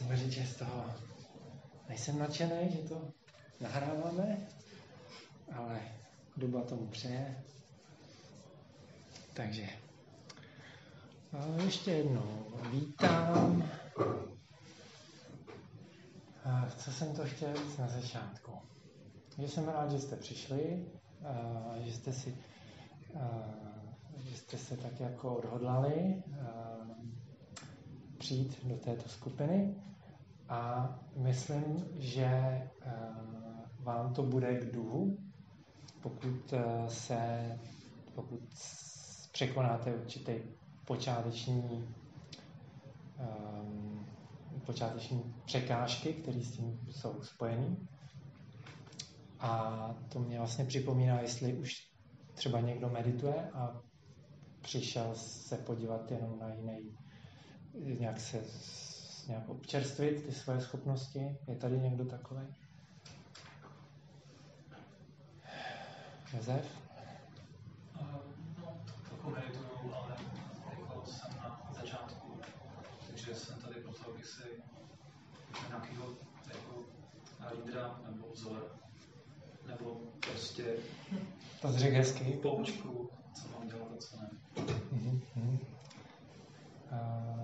musím říct, že z toho nejsem nadšený, že to nahráváme, ale doba tomu přeje. Takže ještě jednou vítám. Co jsem to chtěl říct na začátku? Že jsem rád, že jste přišli, že jste si že jste se tak jako odhodlali přijít do této skupiny a myslím, že vám to bude k duhu, pokud se, pokud překonáte určitý počáteční um, počáteční překážky, které s tím jsou spojeny. A to mě vlastně připomíná, jestli už třeba někdo medituje a přišel se podívat jenom na jiný, nějak se nějak občerstvit ty svoje schopnosti. Je tady někdo takový? Josef? No, trochu medituju, ale jako jsem na začátku, takže jsem tady proto, abych si nějakého jako lídra nebo vzor, nebo prostě to řekl hezky. poučku, co mám dělat a co ne. Mm-hmm. Uh,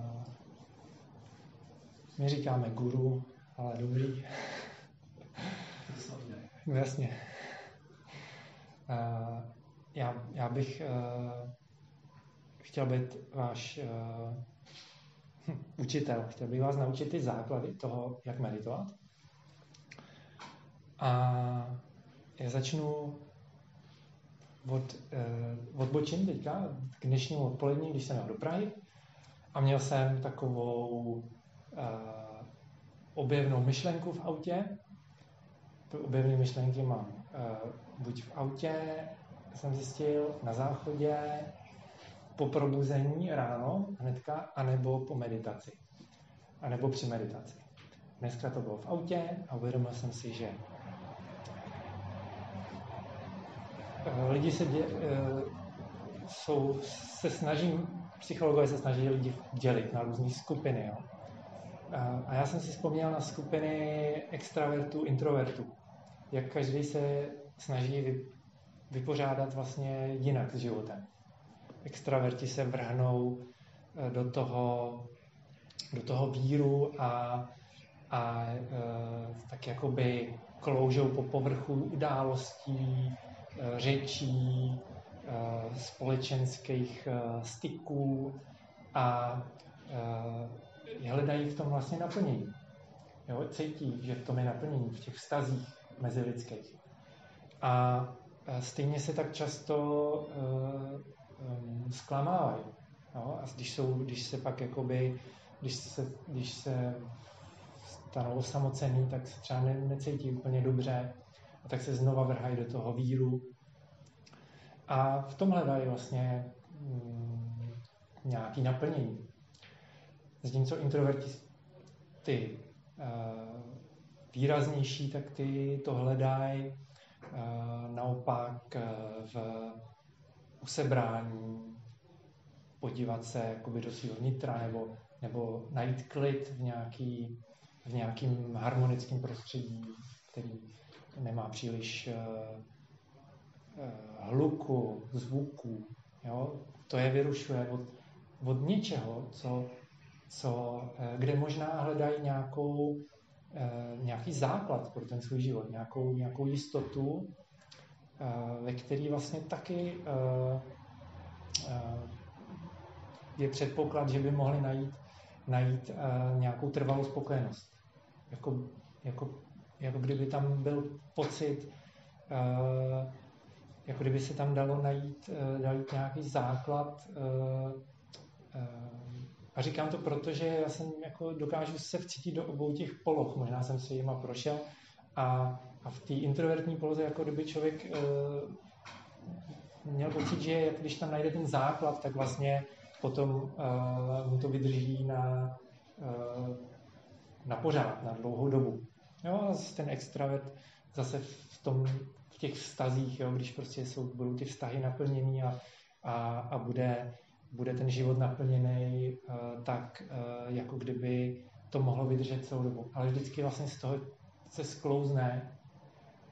my říkáme guru, ale dobrý. Jasně. Uh, já, já bych uh, chtěl být váš uh, učitel. Chtěl bych vás naučit ty základy toho, jak meditovat. A já začnu od, uh, odbočím teďka k dnešnímu odpolední, když jsem jel do Prahy a měl jsem takovou objevnou myšlenku v autě. Objevné myšlenky mám uh, buď v autě, jsem zjistil na záchodě, po probuzení ráno hnedka, anebo po meditaci. A nebo při meditaci. Dneska to bylo v autě a uvědomil jsem si, že Eh, lidi se, dě, eh, jsou, se snaží, psychologové se snaží lidi dělit na různé skupiny. Jo. A já jsem si vzpomněl na skupiny extravertů, introvertů. Jak každý se snaží vy, vypořádat vlastně jinak s životem. Extraverti se vrhnou eh, do toho, do toho víru a, a e, tak jakoby kloužou po povrchu událostí, Eh, řečí, eh, společenských eh, styků a hledají v tom vlastně naplnění. Jo, cítí, že v tom je naplnění, v těch vztazích mezilidských. A stejně se tak často um, zklamávají. Jo? A když, jsou, když se pak jakoby, když se, když se stanou osamocený, tak se třeba ne, necítí úplně dobře a tak se znova vrhají do toho víru. A v tom hledají vlastně mm, nějaký naplnění. Zatímco introverti, ty uh, výraznější, tak ty to hledají uh, naopak uh, v usebrání, podívat se jakoby do svého vnitra nebo, nebo najít klid v, nějaký, v nějakým harmonickém prostředí, který nemá příliš uh, hluku, zvuku. Jo? To je vyrušuje od, od něčeho, co, co, uh, kde možná hledají nějakou, uh, nějaký základ pro ten svůj život, nějakou, nějakou jistotu, ve který vlastně taky je předpoklad, že by mohli najít, najít nějakou trvalou spokojenost. Jako, jako jako kdyby tam byl pocit, jako kdyby se tam dalo najít, najít nějaký základ. A říkám to proto, že já jsem jako dokážu se vcítit do obou těch poloh. Možná jsem si jima prošel. A, a v té introvertní poloze, jako kdyby člověk uh, měl pocit, že když tam najde ten základ, tak vlastně potom uh, mu to vydrží na, uh, na pořád, na dlouhou dobu. Jo, a ten extravert zase v, tom, v těch vztazích, jo, když prostě jsou, budou ty vztahy naplněný a, a, a bude, bude ten život naplněný uh, tak, uh, jako kdyby to mohlo vydržet celou dobu. Ale vždycky vlastně z toho se sklouzne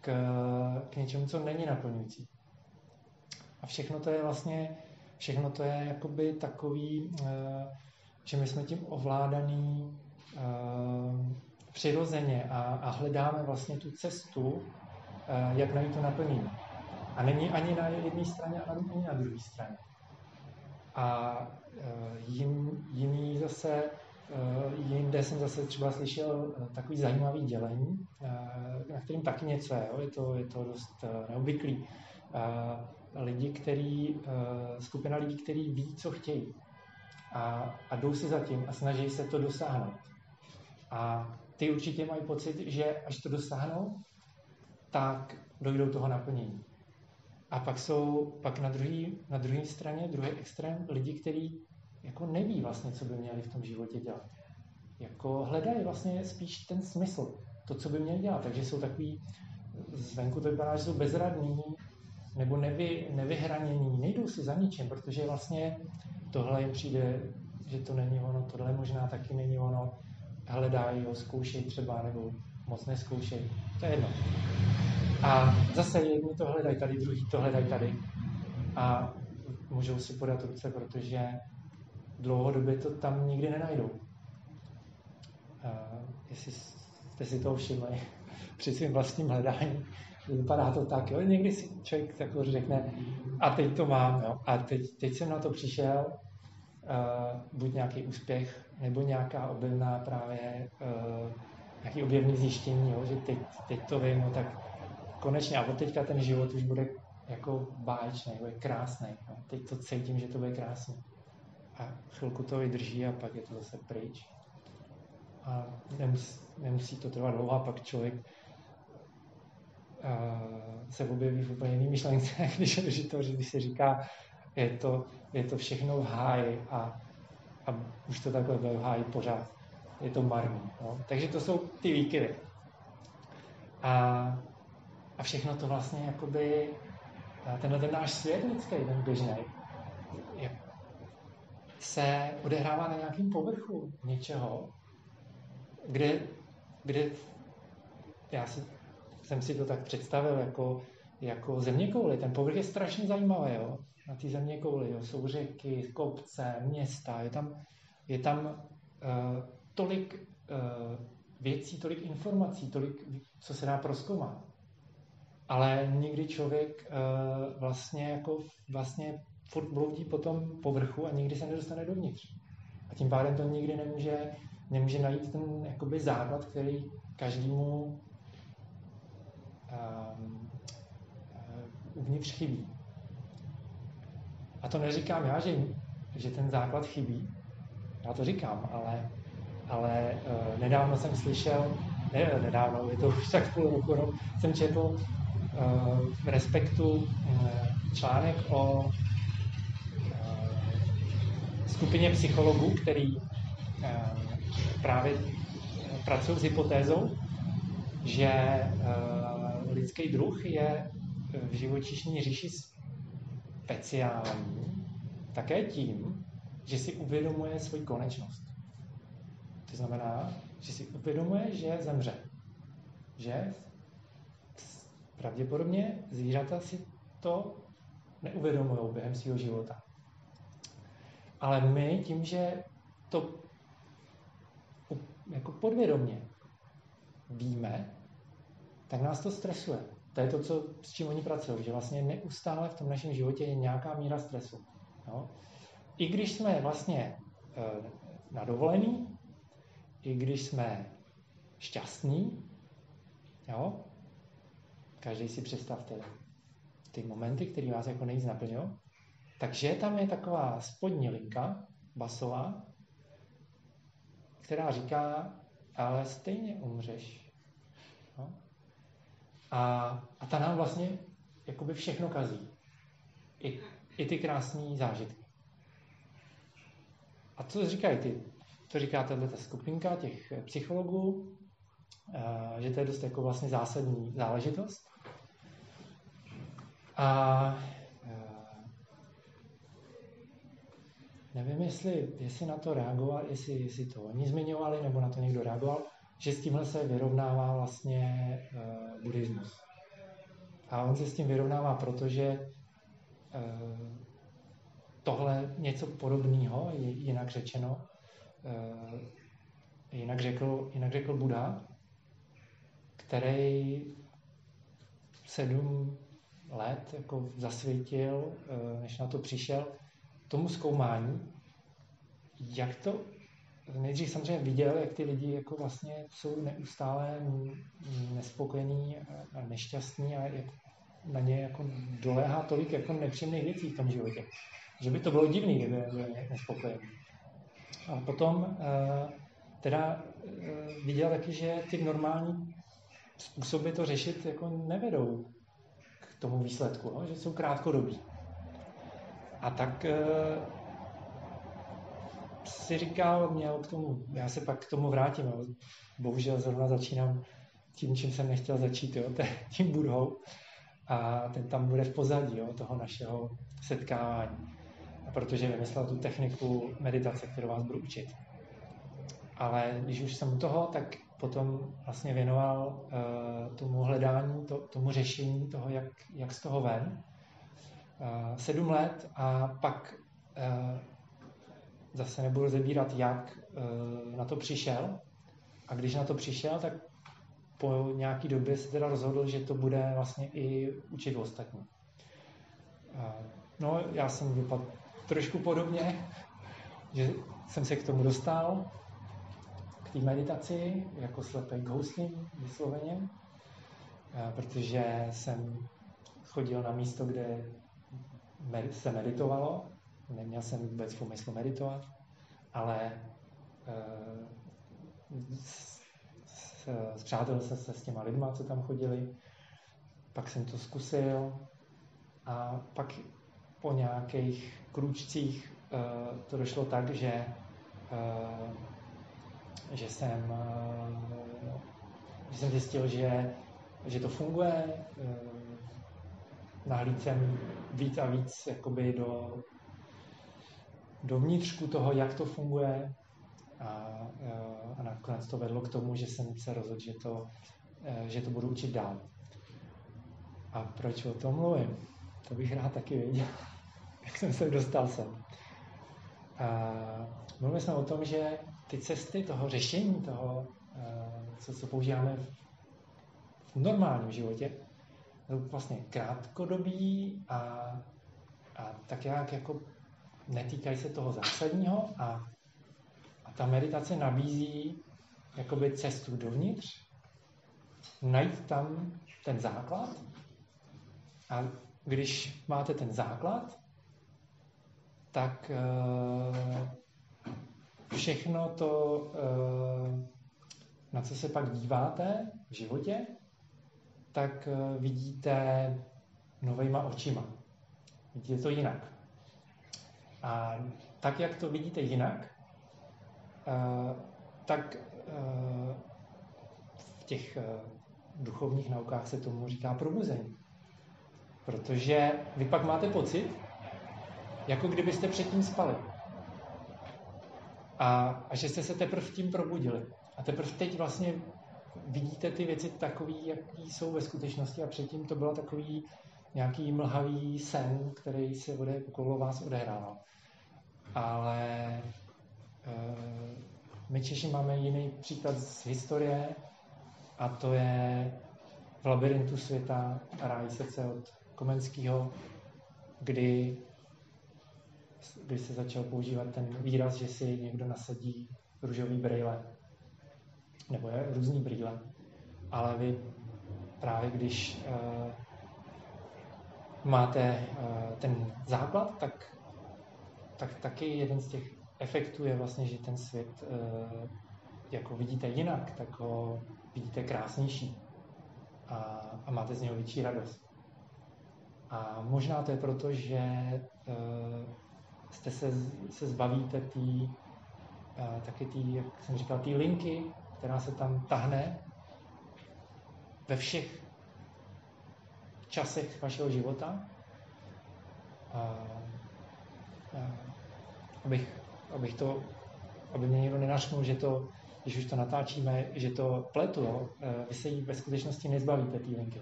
k, k něčemu, co není naplňující. A všechno to je vlastně, všechno to je jakoby takový, eh, že my jsme tím ovládaný eh, přirozeně a, a hledáme vlastně tu cestu, eh, jak najít to naplnění. A není ani na jedné straně, ani na druhé straně. A jin, jiný zase, jinde jsem zase třeba slyšel takový zajímavý dělení, na kterým taky něco je? Je, to, je to dost neobvyklý lidi, který, eh, skupina lidí, kteří ví, co chtějí a, a jdou si za tím a snaží se to dosáhnout. A ty určitě mají pocit, že až to dosáhnou, tak dojdou toho naplnění. A pak jsou pak na druhé na druhý straně, druhý extrém, lidi, kteří jako neví vlastně, co by měli v tom životě dělat. Jako hledají vlastně spíš ten smysl, to, co by měli dělat. Takže jsou takový, zvenku to vypadá, že jsou bezradní, nebo nevy, nevyhranění, nejdou si za ničím, protože vlastně tohle jim přijde, že to není ono, tohle možná taky není ono, hledají ho, zkoušejí třeba, nebo moc neskoušejí, to je jedno. A zase jedni to hledají tady, druhý to hledají tady a můžou si podat ruce, protože dlouhodobě to tam nikdy nenajdou. A jestli jste si toho všimli při svým vlastním hledání, vypadá to tak, jo. Někdy si člověk takový řekne, a teď to mám, jo. A teď, teď jsem na to přišel, uh, buď nějaký úspěch, nebo nějaká objevná právě, uh, nějaký objevný zjištění, jo, že teď, teď to vím, no, tak konečně, a od teďka ten život už bude jako báječný, bude krásný. Jo. Teď to cítím, že to bude krásný. A chvilku to vydrží a pak je to zase pryč. A nemusí, nemusí to trvat dlouho a pak člověk se objeví v úplně jiný myšlence, když, když, to, když se říká, je to, je to všechno v háji a, a už to takhle bude v háji pořád. Je to marný. No? Takže to jsou ty výkyvy. A, a všechno to vlastně jakoby, tenhle ten náš svět lidský, ten běžný, se odehrává na nějakém povrchu něčeho, kde, kde já si jsem si to tak představil jako, jako země kouli. Ten povrch je strašně zajímavý, jo? na té země kouli. Jo? Jsou řeky, kopce, města, je tam, je tam uh, tolik uh, věcí, tolik informací, tolik, co se dá proskoumat. Ale nikdy člověk uh, vlastně jako vlastně furt bloudí po tom povrchu a nikdy se nedostane dovnitř. A tím pádem to nikdy nemůže, nemůže najít ten jakoby základ, který každému um, uvnitř chybí. A to neříkám já, že, že ten základ chybí. Já to říkám, ale, ale uh, nedávno jsem slyšel, ne, nedávno, je to už tak půl roku, no, jsem četl v Respektu uh, článek o uh, skupině psychologů, který uh, právě pracují s hypotézou, že lidský druh je v živočišní říši speciální také tím, že si uvědomuje svoji konečnost. To znamená, že si uvědomuje, že zemře. Že pravděpodobně zvířata si to neuvědomují během svého života. Ale my tím, že to jako podvědomně víme, tak nás to stresuje. To je to, co, s čím oni pracují, že vlastně neustále v tom našem životě je nějaká míra stresu. Jo? I když jsme vlastně e, na dovolený, i když jsme šťastní, jo? Každý si představte ty momenty, které vás jako nejvíc naplňují, takže tam je taková spodní linka, basová, která říká, ale stejně umřeš. Jo? A, a ta nám vlastně jakoby všechno kazí. I, i ty krásné zážitky. A co říkají ty? To říká tato skupinka těch psychologů, že to je dost jako vlastně zásadní záležitost. A eh, nevím, jestli, jestli na to reagoval, jestli, jestli to oni zmiňovali, nebo na to někdo reagoval, že s tímhle se vyrovnává vlastně uh, buddhismus. A on se s tím vyrovnává, protože uh, tohle něco podobného, jinak řečeno, uh, jinak řekl, jinak řekl Buddha, který sedm let jako zasvětil, než na to přišel, tomu zkoumání, jak to nejdřív samozřejmě viděl, jak ty lidi jako vlastně jsou neustále nespokojení a nešťastní a jak na ně jako doléhá tolik jako nepříjemných věcí v tom životě. Že by to bylo divný, kdyby byli nespokojení. A potom uh, teda uh, viděl taky, že ty normální způsoby to řešit jako nevedou k tomu výsledku, no? že jsou krátkodobí. A tak uh, si říkal, měl k tomu, já se pak k tomu vrátím, ale bohužel zrovna začínám tím, čím jsem nechtěl začít, jo, tím budhou. A ten tam bude v pozadí jo, toho našeho setkávání. Protože vymyslel tu techniku meditace, kterou vás budu učit. Ale když už jsem u toho, tak potom vlastně věnoval uh, tomu hledání, to, tomu řešení toho, jak, jak z toho ven. Uh, sedm let a pak uh, zase nebudu rozebírat, jak na to přišel. A když na to přišel, tak po nějaký době se teda rozhodl, že to bude vlastně i učit ostatní. No, já jsem vypadl trošku podobně, že jsem se k tomu dostal, té meditaci, jako slepý k houslím vysloveně, uh, protože jsem chodil na místo, kde se meditovalo. Neměl jsem vůbec v úmyslu meditovat, ale zpřátelil se, se s těma lidma, co tam chodili, pak jsem to zkusil a pak po nějakých krůčcích uh, to došlo tak, že, že, jsem, uh, že jsem zjistil, že, že to funguje. Uh, nahlíd jsem víc a víc jakoby do do vnitřku toho, jak to funguje a, a nakonec to vedlo k tomu, že jsem se rozhodl, že to, že to budu učit dál. A proč o tom mluvím? To bych rád taky věděl, jak jsem se dostal sem. A mluvili jsme o tom, že ty cesty toho řešení, toho, e, co, co používáme v normálním životě, jsou vlastně krátkodobí a, a tak nějak jako netýkají se toho zásadního a, a ta meditace nabízí jakoby cestu dovnitř, najít tam ten základ a když máte ten základ, tak uh, všechno to, uh, na co se pak díváte v životě, tak uh, vidíte novejma očima. Vidíte to jinak. A tak, jak to vidíte jinak, eh, tak eh, v těch eh, duchovních naukách se tomu říká probuzení. Protože vy pak máte pocit, jako kdybyste předtím spali. A, a že jste se teprve tím probudili. A teprve teď vlastně vidíte ty věci takový, jaký jsou ve skutečnosti a předtím to bylo takový nějaký mlhavý sen, který se okolo vás odehrával ale uh, my Češi máme jiný příklad z historie a to je v labirintu světa Ráj srdce od Komenského, kdy, kdy se začal používat ten výraz, že si někdo nasadí růžový brýle, nebo je různý brýle, ale vy právě když uh, máte uh, ten základ, tak tak taky jeden z těch efektů je vlastně, že ten svět eh, jako vidíte jinak, tak ho vidíte krásnější. A, a máte z něho větší radost. A možná to je proto, že eh, jste se, se zbavíte tý, eh, taky tý, jak jsem říkal, té linky, která se tam tahne ve všech časech vašeho života. A, a, abych, abych to, aby mě někdo nenašmul, že to, když už to natáčíme, že to pletu, jo? Eh, vy se jí ve skutečnosti nezbavíte té linky,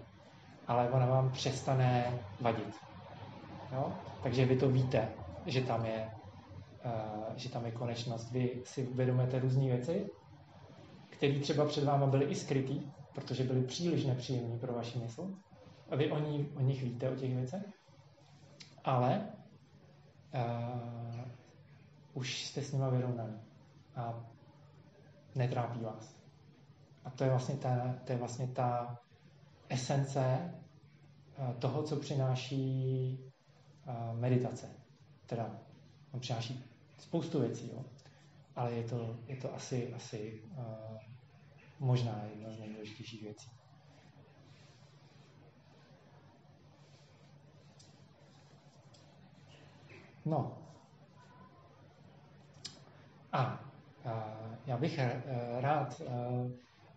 ale ona vám přestane vadit. Jo? Takže vy to víte, že tam je, uh, že tam je konečnost. Vy si uvědomujete různé věci, které třeba před váma byly i skrytý, protože byly příliš nepříjemné pro vaši mysl. A vy o, ní, o nich víte, o těch věcech. Ale uh, už jste s nima vyrovnaný. A netrápí vás. A to je vlastně ta, to je vlastně ta esence toho, co přináší meditace. Teda on přináší spoustu věcí, jo. ale je to, je to asi, asi uh, možná jedna z nejdůležitějších věcí. No. A, a já bych rád,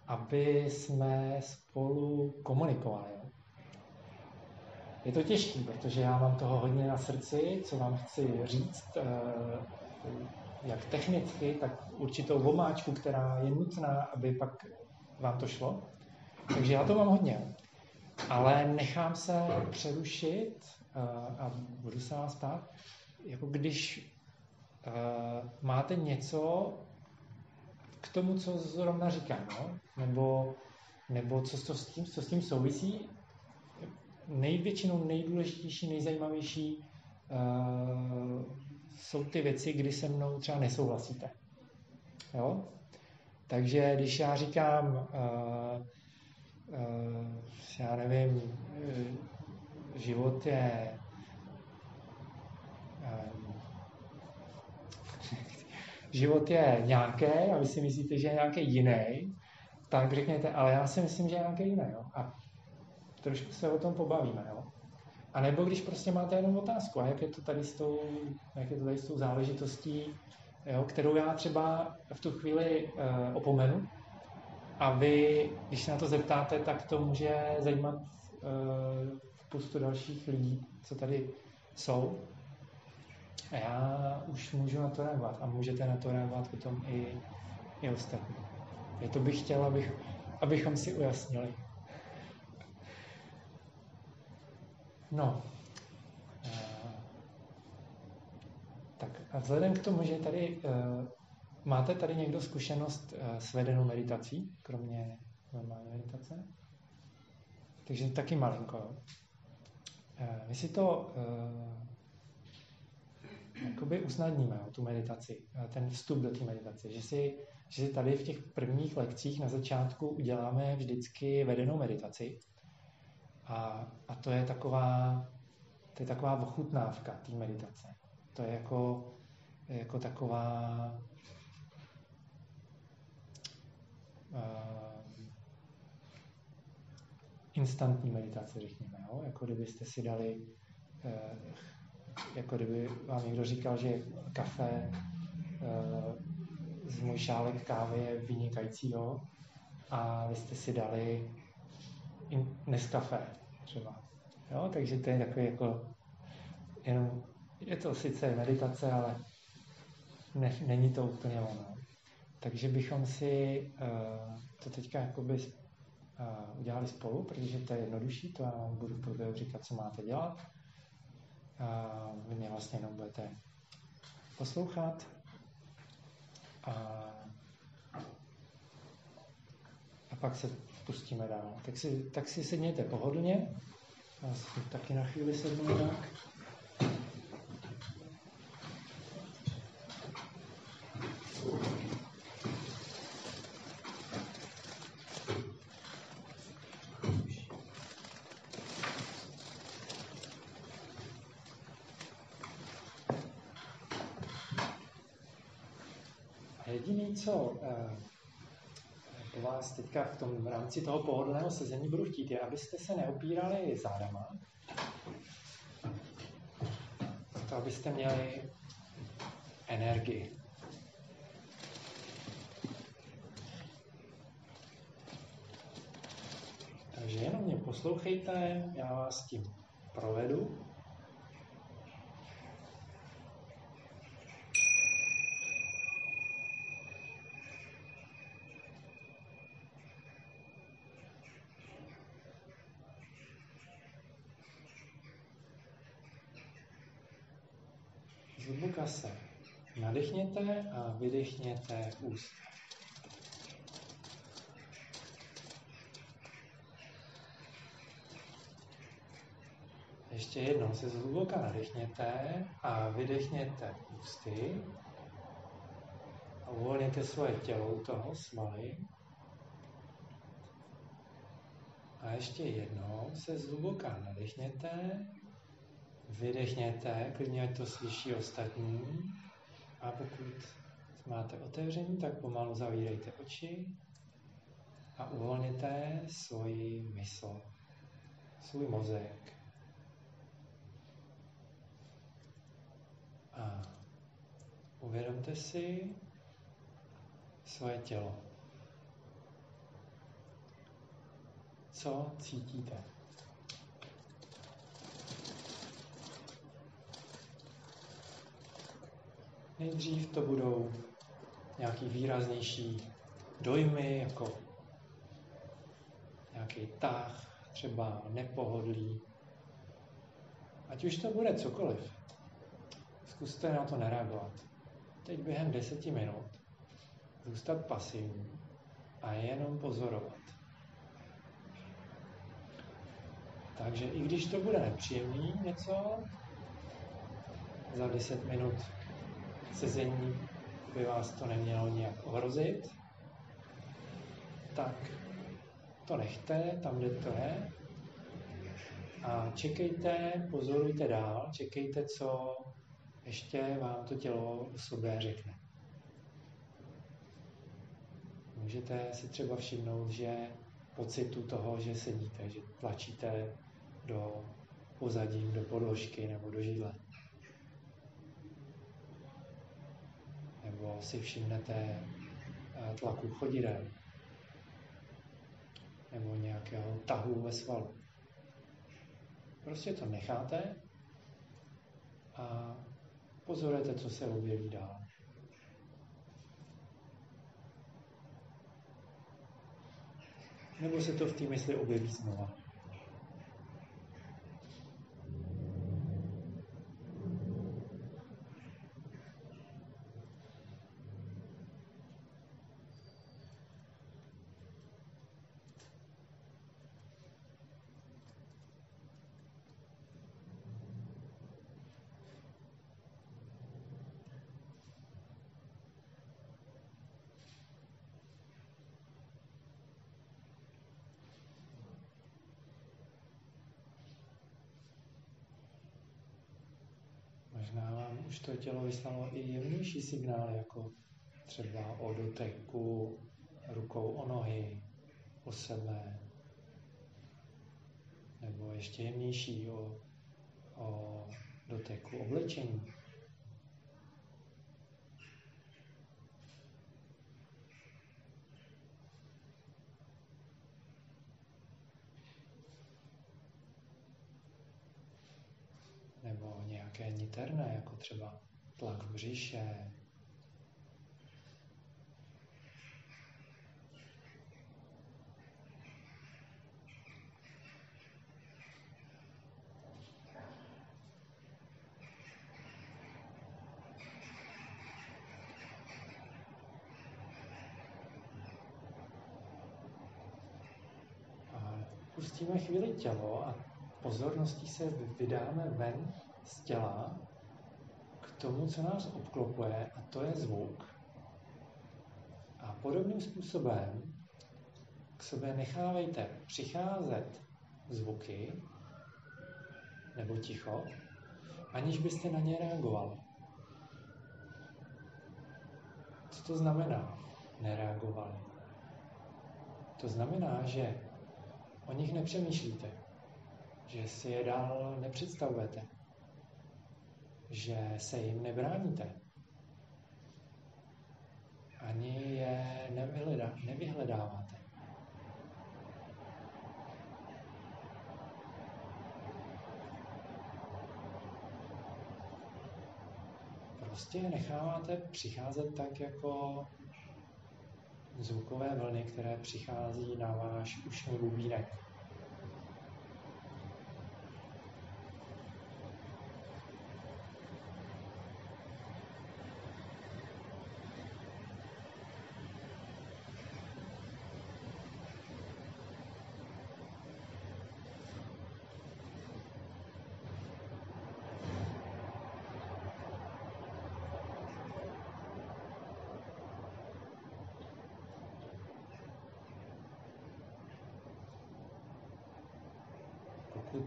aby jsme spolu komunikovali. Je to těžké, protože já mám toho hodně na srdci, co vám chci říct, eh, jak technicky, tak určitou vomáčku, která je nutná, aby pak vám to šlo. Takže já to mám hodně. Ale nechám se přerušit eh, a budu se vás ptát, jako když eh, máte něco k tomu, co zrovna říkám, no? nebo, nebo co, co, s tím, co s tím souvisí, největšinou nejdůležitější, nejzajímavější uh, jsou ty věci, kdy se mnou třeba nesouhlasíte. Jo? Takže když já říkám, uh, uh, já nevím, uh, život je uh, život je nějaký a vy si myslíte, že je nějaký jiný, tak řekněte, ale já si myslím, že je nějaký jiný. Jo? A trošku se o tom pobavíme. Jo? A nebo když prostě máte jenom otázku, a jak je to tady s tou, jak je to tady s tou záležitostí, jo, kterou já třeba v tu chvíli uh, opomenu, a vy, když se na to zeptáte, tak to může zajímat uh, spoustu dalších lidí, co tady jsou. A já už můžu na to reagovat a můžete na to reagovat potom i, i ostatní. Je to bych chtěl, abych, abychom si ujasnili. No. Eh, tak a vzhledem k tomu, že tady uh, máte tady někdo zkušenost uh, s vedenou meditací, kromě normální meditace? Takže taky malinko. Uh, my si to jakoby usnadníme, jo, tu meditaci, ten vstup do té meditace, že si, že si tady v těch prvních lekcích na začátku uděláme vždycky vedenou meditaci, a, a to je taková, to je taková ochutnávka té meditace. To je jako, jako taková uh, instantní meditace, řekněme. Jo? Jako kdybyste si dali, uh, jako kdyby vám někdo říkal, že kafe uh, z můj šálek kávy je vynikající, jo? a vy jste si dali Nescafé třeba. Jo, takže to je takový jako jenom, je to sice meditace, ale ne, není to úplně ono. Takže bychom si uh, to teďka jakoby uh, udělali spolu, protože to je jednodušší, to já vám budu v průběhu říkat, co máte dělat. Uh, vy mě vlastně jenom budete poslouchat. A, a pak se pustíme dál. Tak si, tak si sedněte pohodlně. Já si taky na chvíli sednu nějak. Jediný, co eh, vás teďka v tom v rámci toho pohodlného sezení budu chtít, je, abyste se neopírali zádama, to abyste měli energii. Takže jenom mě poslouchejte, já vás tím provedu. Zhluboka se nadechněte a vydechněte úst. Ještě jednou se zhluboka nadechněte a vydechněte ústy. A uvolněte svoje tělo u toho, svaly. A ještě jednou se zhluboka nadechněte, vydechněte, klidně ať to slyší ostatní. A pokud máte otevření, tak pomalu zavírejte oči a uvolněte svoji mysl, svůj mozek. A uvědomte si svoje tělo. Co cítíte? Nejdřív to budou nějaký výraznější dojmy, jako nějaký tah, třeba nepohodlí. Ať už to bude cokoliv, zkuste na to nereagovat. Teď během deseti minut zůstat pasivní a jenom pozorovat. Takže i když to bude nepříjemný něco, za 10 minut sezení by vás to nemělo nějak ohrozit, tak to nechte tam, kde to je a čekejte, pozorujte dál, čekejte, co ještě vám to tělo o sobě řekne. Můžete si třeba všimnout, že pocitu toho, že sedíte, že tlačíte do pozadí, do podložky nebo do židle. Nebo si všimnete eh, tlaku chodidel nebo nějakého tahu ve svalu. Prostě to necháte a pozorujete, co se objeví dál. Nebo se to v té mysli objeví znova. Možná vám už to tělo vyslalo i jemnější signály, jako třeba o doteku rukou o nohy, o sebe, nebo ještě jemnější o, o doteku oblečení. Nějaké niterné, jako třeba tlak v břiše, pustíme chvíli tělo a pozorností se vydáme ven z těla k tomu, co nás obklopuje, a to je zvuk. A podobným způsobem k sobě nechávejte přicházet zvuky nebo ticho, aniž byste na ně reagovali. Co to znamená nereagovali? To znamená, že o nich nepřemýšlíte, že si je dál nepředstavujete, že se jim nebráníte. Ani je nevyhledá, nevyhledáváte. Prostě je necháváte přicházet tak jako zvukové vlny, které přichází na váš ušní bubínek.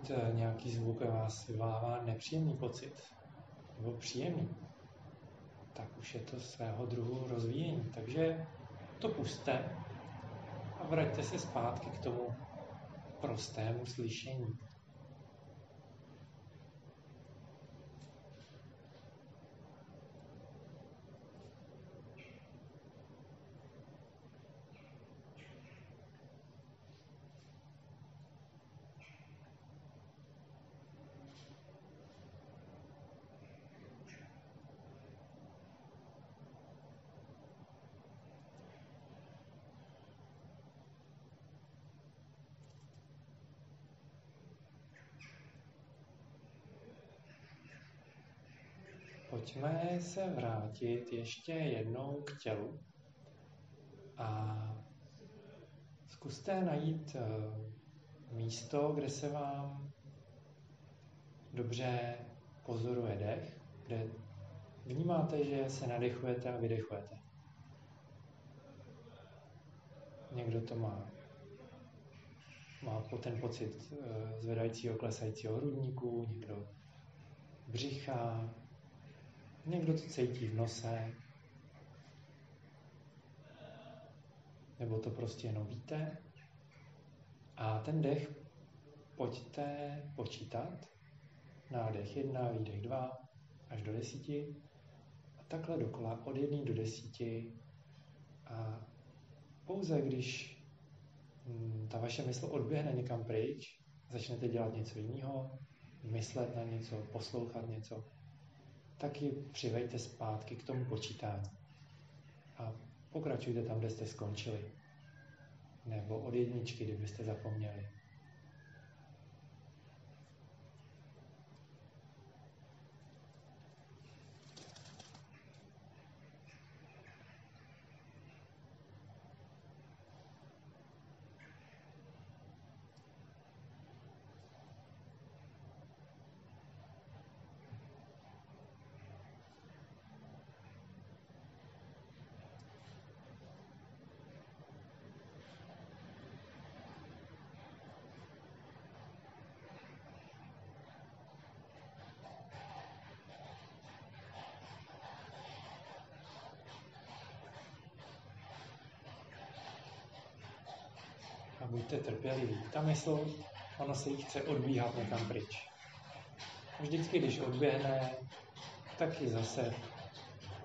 Pokud eh, nějaký zvuk vás vyvolává nepříjemný pocit nebo příjemný, tak už je to svého druhu rozvíjení. Takže to puste a vraťte se zpátky k tomu prostému slyšení. Se vrátit ještě jednou k tělu a zkuste najít eh, místo, kde se vám dobře pozoruje dech, kde vnímáte, že se nadechujete a vydechujete. Někdo to má, má ten pocit eh, zvedajícího, klesajícího hrudníku, někdo břicha, Někdo to cítí v nose, nebo to prostě jenom víte. A ten dech pojďte počítat. Nádech 1, výdech 2, až do desíti. A takhle dokola od 1 do desíti. A pouze když hm, ta vaše mysl odběhne někam pryč, začnete dělat něco jiného, myslet na něco, poslouchat něco, taky přivejte zpátky k tomu počítání. A pokračujte tam, kde jste skončili. Nebo od jedničky, kdybyste zapomněli. A buďte trpěliví. Ta mysl, ona se jí chce odbíhat někam pryč. Vždycky, když odběhne, tak ji zase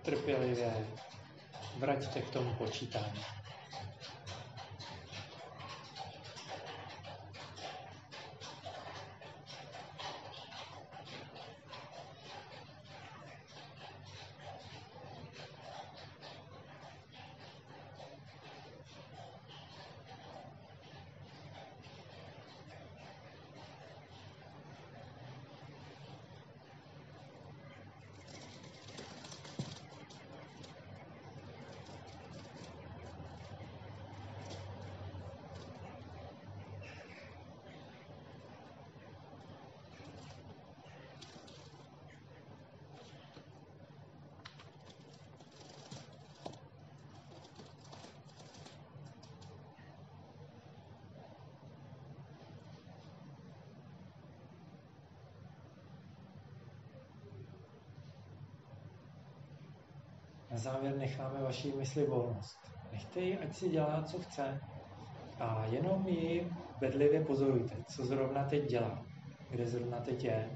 trpělivě vraťte k tomu počítání. Na závěr necháme vaší mysli volnost. Nechte ji, ať si dělá, co chce. A jenom ji bedlivě pozorujte, co zrovna teď dělá, kde zrovna teď je.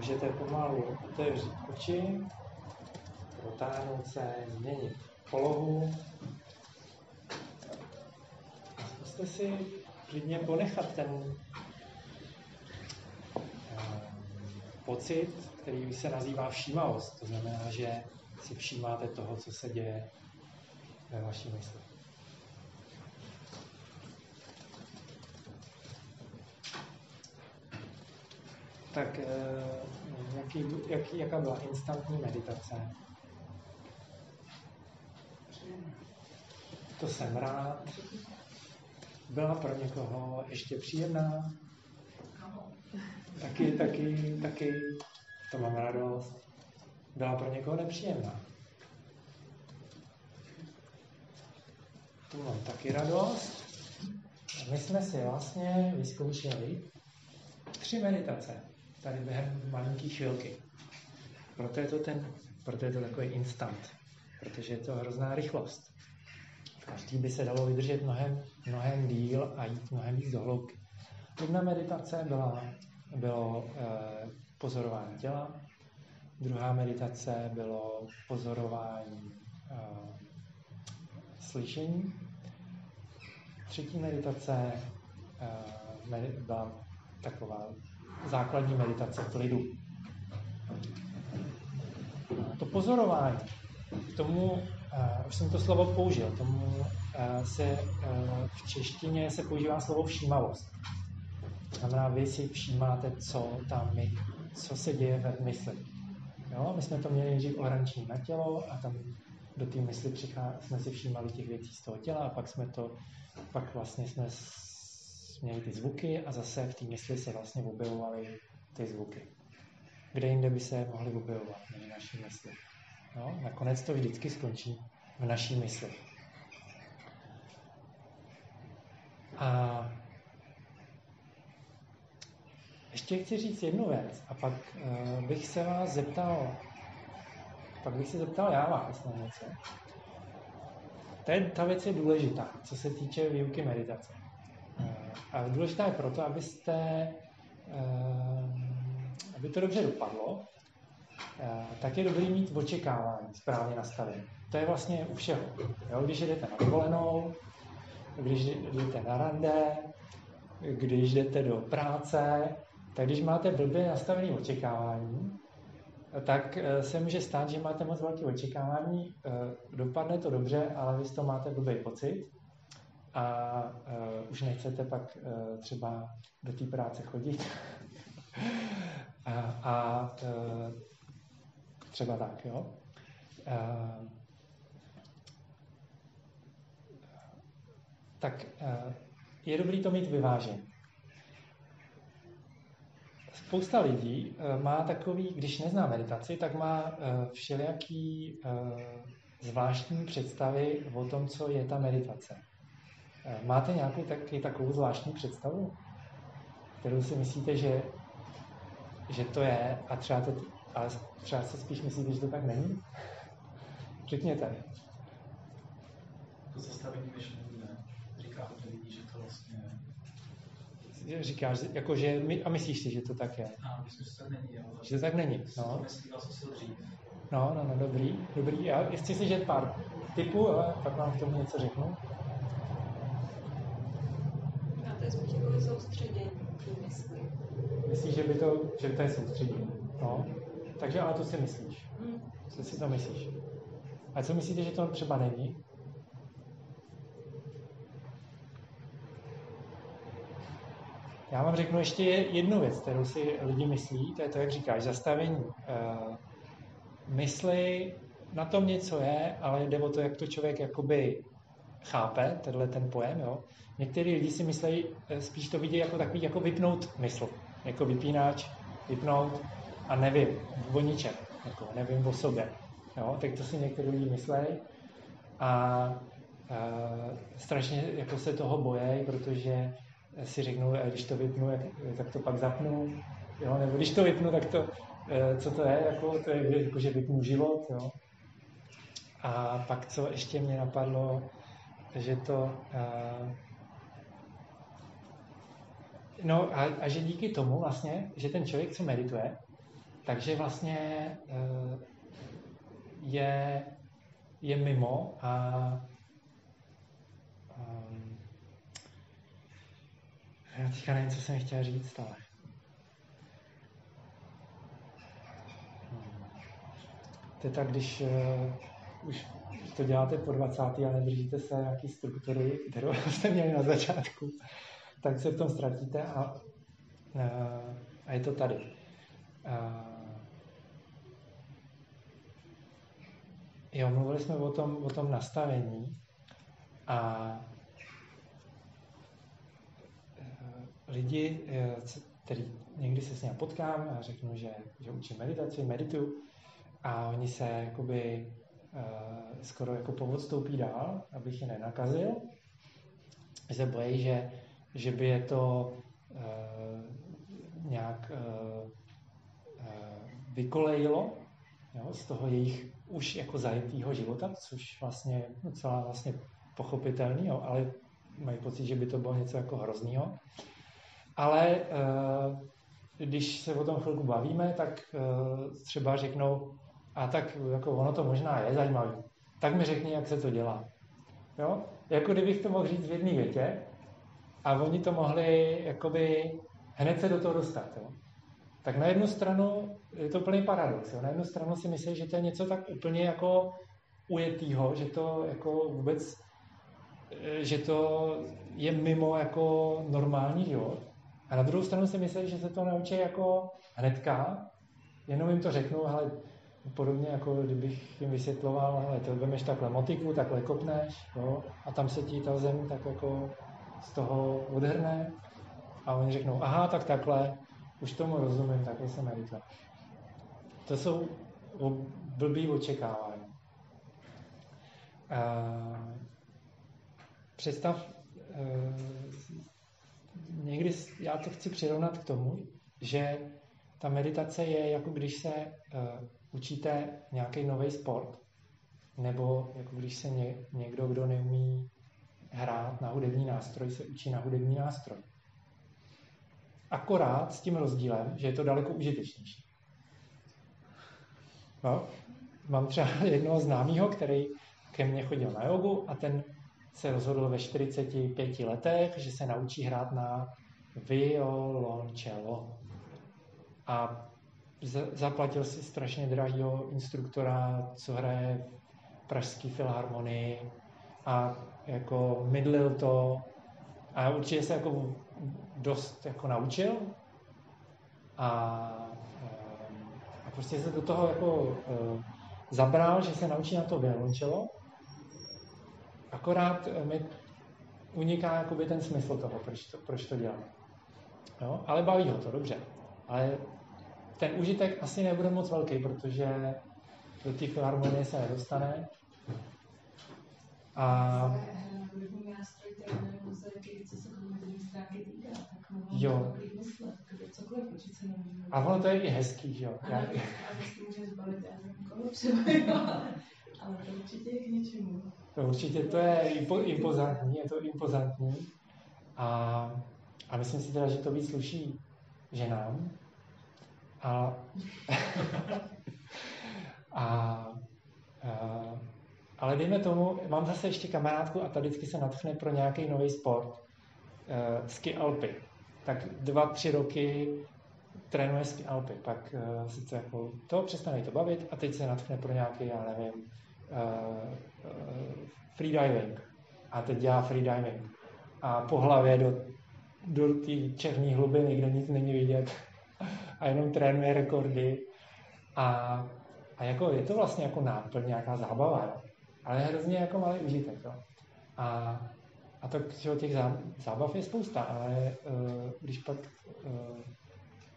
Můžete pomalu otevřít oči, protáhnout se, změnit polohu. A zkuste si klidně ponechat ten eh, pocit, který se nazývá všímavost. To znamená, že si všímáte toho, co se děje ve vaší mysli. tak eh, jaký, jaký, jaká byla instantní meditace? to jsem rád, byla pro někoho ještě příjemná, taky, taky, taky, to mám radost, byla pro někoho nepříjemná. Tu mám taky radost. A my jsme si vlastně vyzkoušeli tři meditace tady během malinký chvilky. Proto je to ten, proto je to takový instant, protože je to hrozná rychlost. Každý by se dalo vydržet mnohem, mnohem díl a jít mnohem víc do hloubky. Jedna meditace byla, bylo eh, pozorování těla, druhá meditace bylo pozorování eh, slyšení, třetí meditace eh, byla taková základní meditace klidu. To pozorování, k tomu, uh, už jsem to slovo použil, tomu uh, se uh, v češtině se používá slovo všímavost. Znamená, vy si všímáte, co tam my, co se děje ve mysli. Jo? My jsme to měli nejdřív ohrančení na tělo a tam do té mysli přichá, jsme si všímali těch věcí z toho těla a pak jsme to, pak vlastně jsme měli ty zvuky a zase v té mysli se vlastně objevovaly ty zvuky. Kde jinde by se mohly objevovat, než v naší mysli. No, nakonec to vždycky skončí v naší mysli. A ještě chci říct jednu věc a pak uh, bych se vás zeptal, pak bych se zeptal já vás na něco. Ta věc je důležitá, co se týče výuky meditace. Uh, a důležitá je proto, abyste, uh, aby to dobře dopadlo, Eh, tak je dobrý mít očekávání správně nastavené. To je vlastně u všeho. Jo? Když jdete na dovolenou, když jdete na rande, když jdete do práce, tak když máte blbě nastavené očekávání, tak eh, se může stát, že máte moc velké očekávání, eh, dopadne to dobře, ale vy toho máte blbý pocit a už nechcete pak třeba do té práce chodit. a, a Třeba tak, jo. Uh, tak uh, je dobrý to mít vyvážený. Spousta lidí uh, má takový, když nezná meditaci, tak má uh, všelijaký uh, zvláštní představy o tom, co je ta meditace. Uh, máte nějakou taky takovou zvláštní představu, kterou si myslíte, že, že to je a třeba to ale třeba se spíš myslíte, že to tak není? Řekněte. To zastavení myšlení ne. Říká hodně lidí, že to vlastně Říkáš, jako že, my, a myslíš si, že to tak je? A myslím, že to tak není. Ale že to tak není, no. To myslí vlastně dřív. No, no, no, dobrý, dobrý. Já chci slyšet pár typů, ale pak vám k tomu něco řeknu. Je spíš jako soustředění. Myslíš, že by to, že by to je soustředění? No. Takže ale to si myslíš. Co si to myslíš? A co myslíte, že to třeba není? Já vám řeknu ještě jednu věc, kterou si lidi myslí, to je to, jak říkáš, zastavení uh, mysli, na tom něco je, ale jde o to, jak to člověk jakoby chápe, tenhle ten pojem, jo. Někteří lidi si myslí, eh, spíš to vidí jako takový, jako vypnout mysl, jako vypínač, vypnout, a nevím o ničem, jako nevím o sobě. Jo? Tak to si někteří lidi myslí a, a strašně jako se toho bojejí, protože si řeknou, když to vypnu, tak to pak zapnu, jo? nebo když to vypnu, tak to, co to je, jako, to je, jako, že vypnu život. Jo? A pak, co ještě mě napadlo, že to... No a, a že díky tomu vlastně, že ten člověk, co medituje, takže vlastně eh, je, je mimo a um, já teďka nevím, co jsem chtěl říct, ale to je tak, když uh, už to děláte po 20. a nedržíte se nějaký struktury, kterou jste měli na začátku, tak se v tom ztratíte a, uh, a je to tady. Uh, Jo, mluvili jsme o tom, o tom nastavení A lidi, který někdy se s ním potkám a řeknu, že, že učím meditaci, medituju a oni se jakoby skoro jako povodstoupí dál, abych je nenakazil. Se bojí, že, že by je to uh, nějak uh, vykolejilo jo, z toho jejich už jako zajetého života, což vlastně docela vlastně pochopitelný, jo, ale mají pocit, že by to bylo něco jako hroznýho. Ale když se o tom chvilku bavíme, tak třeba řeknou, a tak jako ono to možná je zajímavé, tak mi řekni, jak se to dělá. Jo? Jako kdybych to mohl říct v jedné větě a oni to mohli jakoby hned se do toho dostat. Jo? Tak na jednu stranu je to plný paradox. Jo? Na jednu stranu si myslí, že to je něco tak úplně jako ujetýho, že to jako vůbec, eh, že to je mimo jako normální život. A na druhou stranu si myslí, že se to naučí jako hnedka, jenom jim to řeknu, ale podobně jako kdybych jim vysvětloval, ale to vemeš takhle motiku, takhle kopneš, jo, a tam se ti ta zem tak jako z toho odhrne a oni řeknou, aha, tak takhle, už tomu rozumím, takhle se medituje. To jsou blbý očekávání. Představ, uh, někdy já to chci přirovnat k tomu, že ta meditace je jako když se uh, učíte nějaký nový sport, nebo jako když se ně, někdo, kdo neumí hrát na hudební nástroj, se učí na hudební nástroj. Akorát s tím rozdílem, že je to daleko užitečnější. No, mám třeba jednoho známého, který ke mně chodil na jogu a ten se rozhodl ve 45 letech, že se naučí hrát na violoncello. A zaplatil si strašně drahého instruktora, co hraje v Pražské filharmonii a jako mydlil to a určitě se jako dost jako naučil a, a prostě se do toho jako e, zabral, že se naučí na to violončelo. Akorát mi uniká jakoby ten smysl toho, proč to, proč to dělá. Jo? Ale baví ho to, dobře. Ale ten užitek asi nebude moc velký, protože do té filharmonie se nedostane. A... Jo. A ono to je i hezký, že jo? Ale to určitě je k něčemu. To určitě to je impozantní, je to impozantní. A, a myslím si teda, že to víc sluší ženám, a, a, a, ale dejme tomu, mám zase ještě kamarádku a ta vždycky se natchne pro nějaký nový sport. Uh, ski alpy. Tak dva, tři roky trénuje ski alpy. Pak uh, sice jako to přestane to bavit a teď se natchne pro nějaký, já nevím, uh, uh, freediving. A teď dělá freediving. A po hlavě do, do té černé hlubiny, kde nic není vidět, a jenom trénuje rekordy a, a jako je to vlastně jako náplň, nějaká zábava, jo. ale hrozně jako malý užitek. Jo. A, a to těch zábav je spousta, ale uh, když pak... Uh,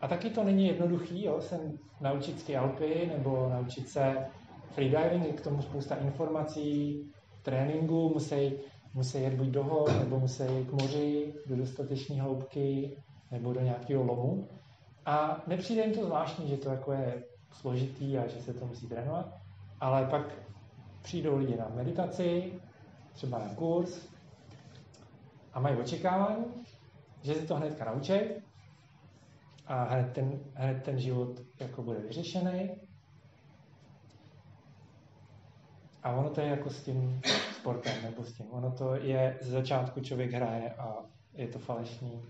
a taky to není jednoduchý, jo, se naučit ski alpy nebo naučit se freediving, je k tomu spousta informací, tréninku, musí, musí jet buď do hor, nebo musí jít k moři, do dostatečné hloubky, nebo do nějakého lomu. A nepřijde jim to zvláštní, že to jako je složitý a že se to musí trénovat, ale pak přijdou lidi na meditaci, třeba na kurz a mají očekávání, že se to hnedka naučí a hned ten, hned ten život jako bude vyřešený. A ono to je jako s tím sportem, nebo s tím. Ono to je z začátku člověk hraje a je to falešný.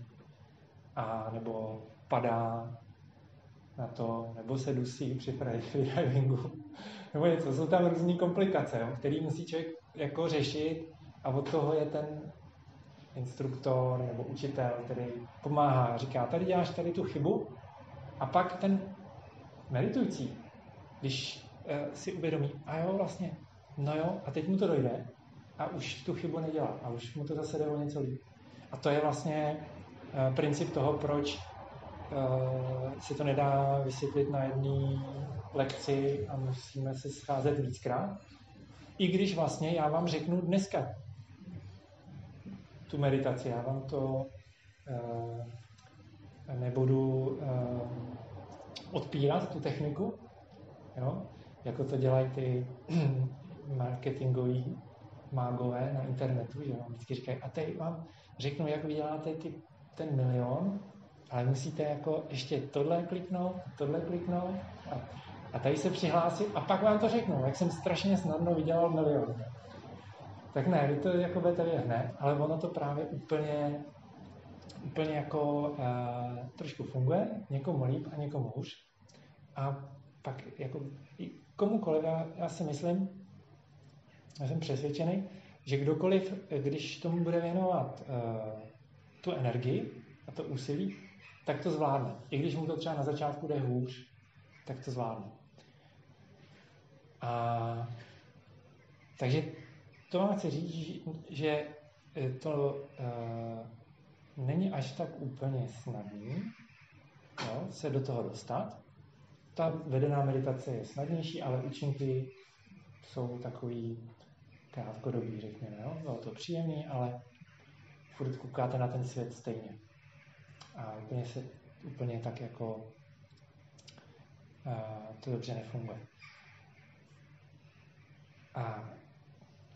A nebo padá na to, nebo se dusí při freedivingu, nebo něco. Jsou tam různé komplikace, jo, který musí člověk jako řešit a od toho je ten instruktor nebo učitel, který pomáhá, říká, tady děláš tady tu chybu a pak ten meditující, když uh, si uvědomí, a jo, vlastně, no jo, a teď mu to dojde, a už tu chybu nedělá a už mu to zase jde o něco líp. A to je vlastně uh, princip toho, proč uh, se to nedá vysvětlit na jedné lekci a musíme se scházet víckrát. I když vlastně já vám řeknu dneska tu meditaci, já vám to uh, nebudu uh, odpírat, tu techniku, jo? jako to dělají ty marketingoví mágové na internetu, že vám vždycky říkají, a teď vám řeknu, jak vyděláte ty, ten milion, ale musíte jako ještě tohle kliknout, tohle kliknout a, a tady se přihlásit a pak vám to řeknu, jak jsem strašně snadno vydělal milion. Tak ne, vy to jako budete vědět hned, ale ono to právě úplně, úplně jako uh, trošku funguje, někomu líp a někomu hůř. A pak jako komukoliv, já, já si myslím, já jsem přesvědčený, že kdokoliv, když tomu bude věnovat uh, tu energii a to úsilí, tak to zvládne. I když mu to třeba na začátku jde hůř, tak to zvládne. A, takže to vám chci říct, že to uh, není až tak úplně snadný jo, se do toho dostat. Ta vedená meditace je snadnější, ale účinky jsou takový krátkodobý, řekněme. Jo? Bylo to příjemný, ale furt koukáte na ten svět stejně. A úplně se úplně tak jako uh, to dobře nefunguje. A,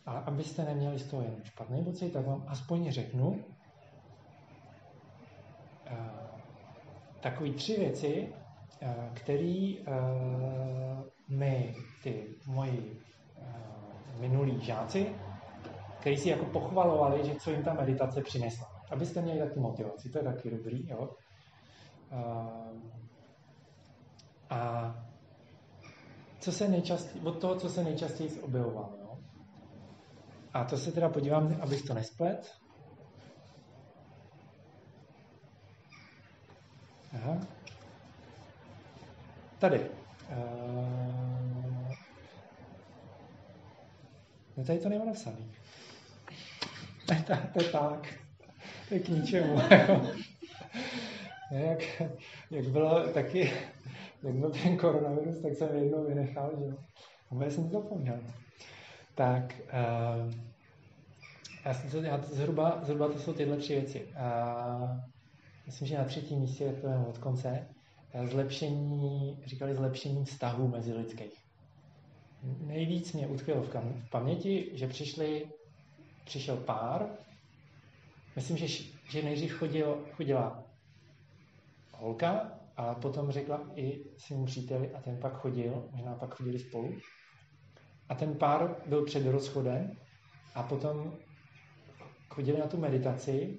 ale abyste neměli z toho jen špatný pocit, tak vám aspoň řeknu uh, takové tři věci, uh, které uh, my, ty moji minulí žáci, kteří si jako pochvalovali, že co jim ta meditace přinesla. Abyste měli taky motivaci, to je taky dobrý. Jo? A co se nejčastěji, od toho, co se nejčastěji objevovalo. Jo? A to se teda podívám, abych to nesplet. Aha. Tady. No tady to nemá napsaný. To je tak. To je k ničemu. jak, jak bylo taky, jak byl ten koronavirus, tak jsem jednou vynechal, že jo. jsem to zapomněl. Tak, uh, já jsem to, já to zhruba, zhruba to jsou tyhle tři věci. Uh, myslím, že na třetím místě, to je od konce, zlepšení, říkali zlepšení vztahů mezi lidských nejvíc mě utkvělo v, kam, v paměti, že přišli, přišel pár, myslím, že, že nejdřív chodil, chodila holka, ale potom řekla i svým příteli a ten pak chodil, možná pak chodili spolu. A ten pár byl před rozchodem a potom chodili na tu meditaci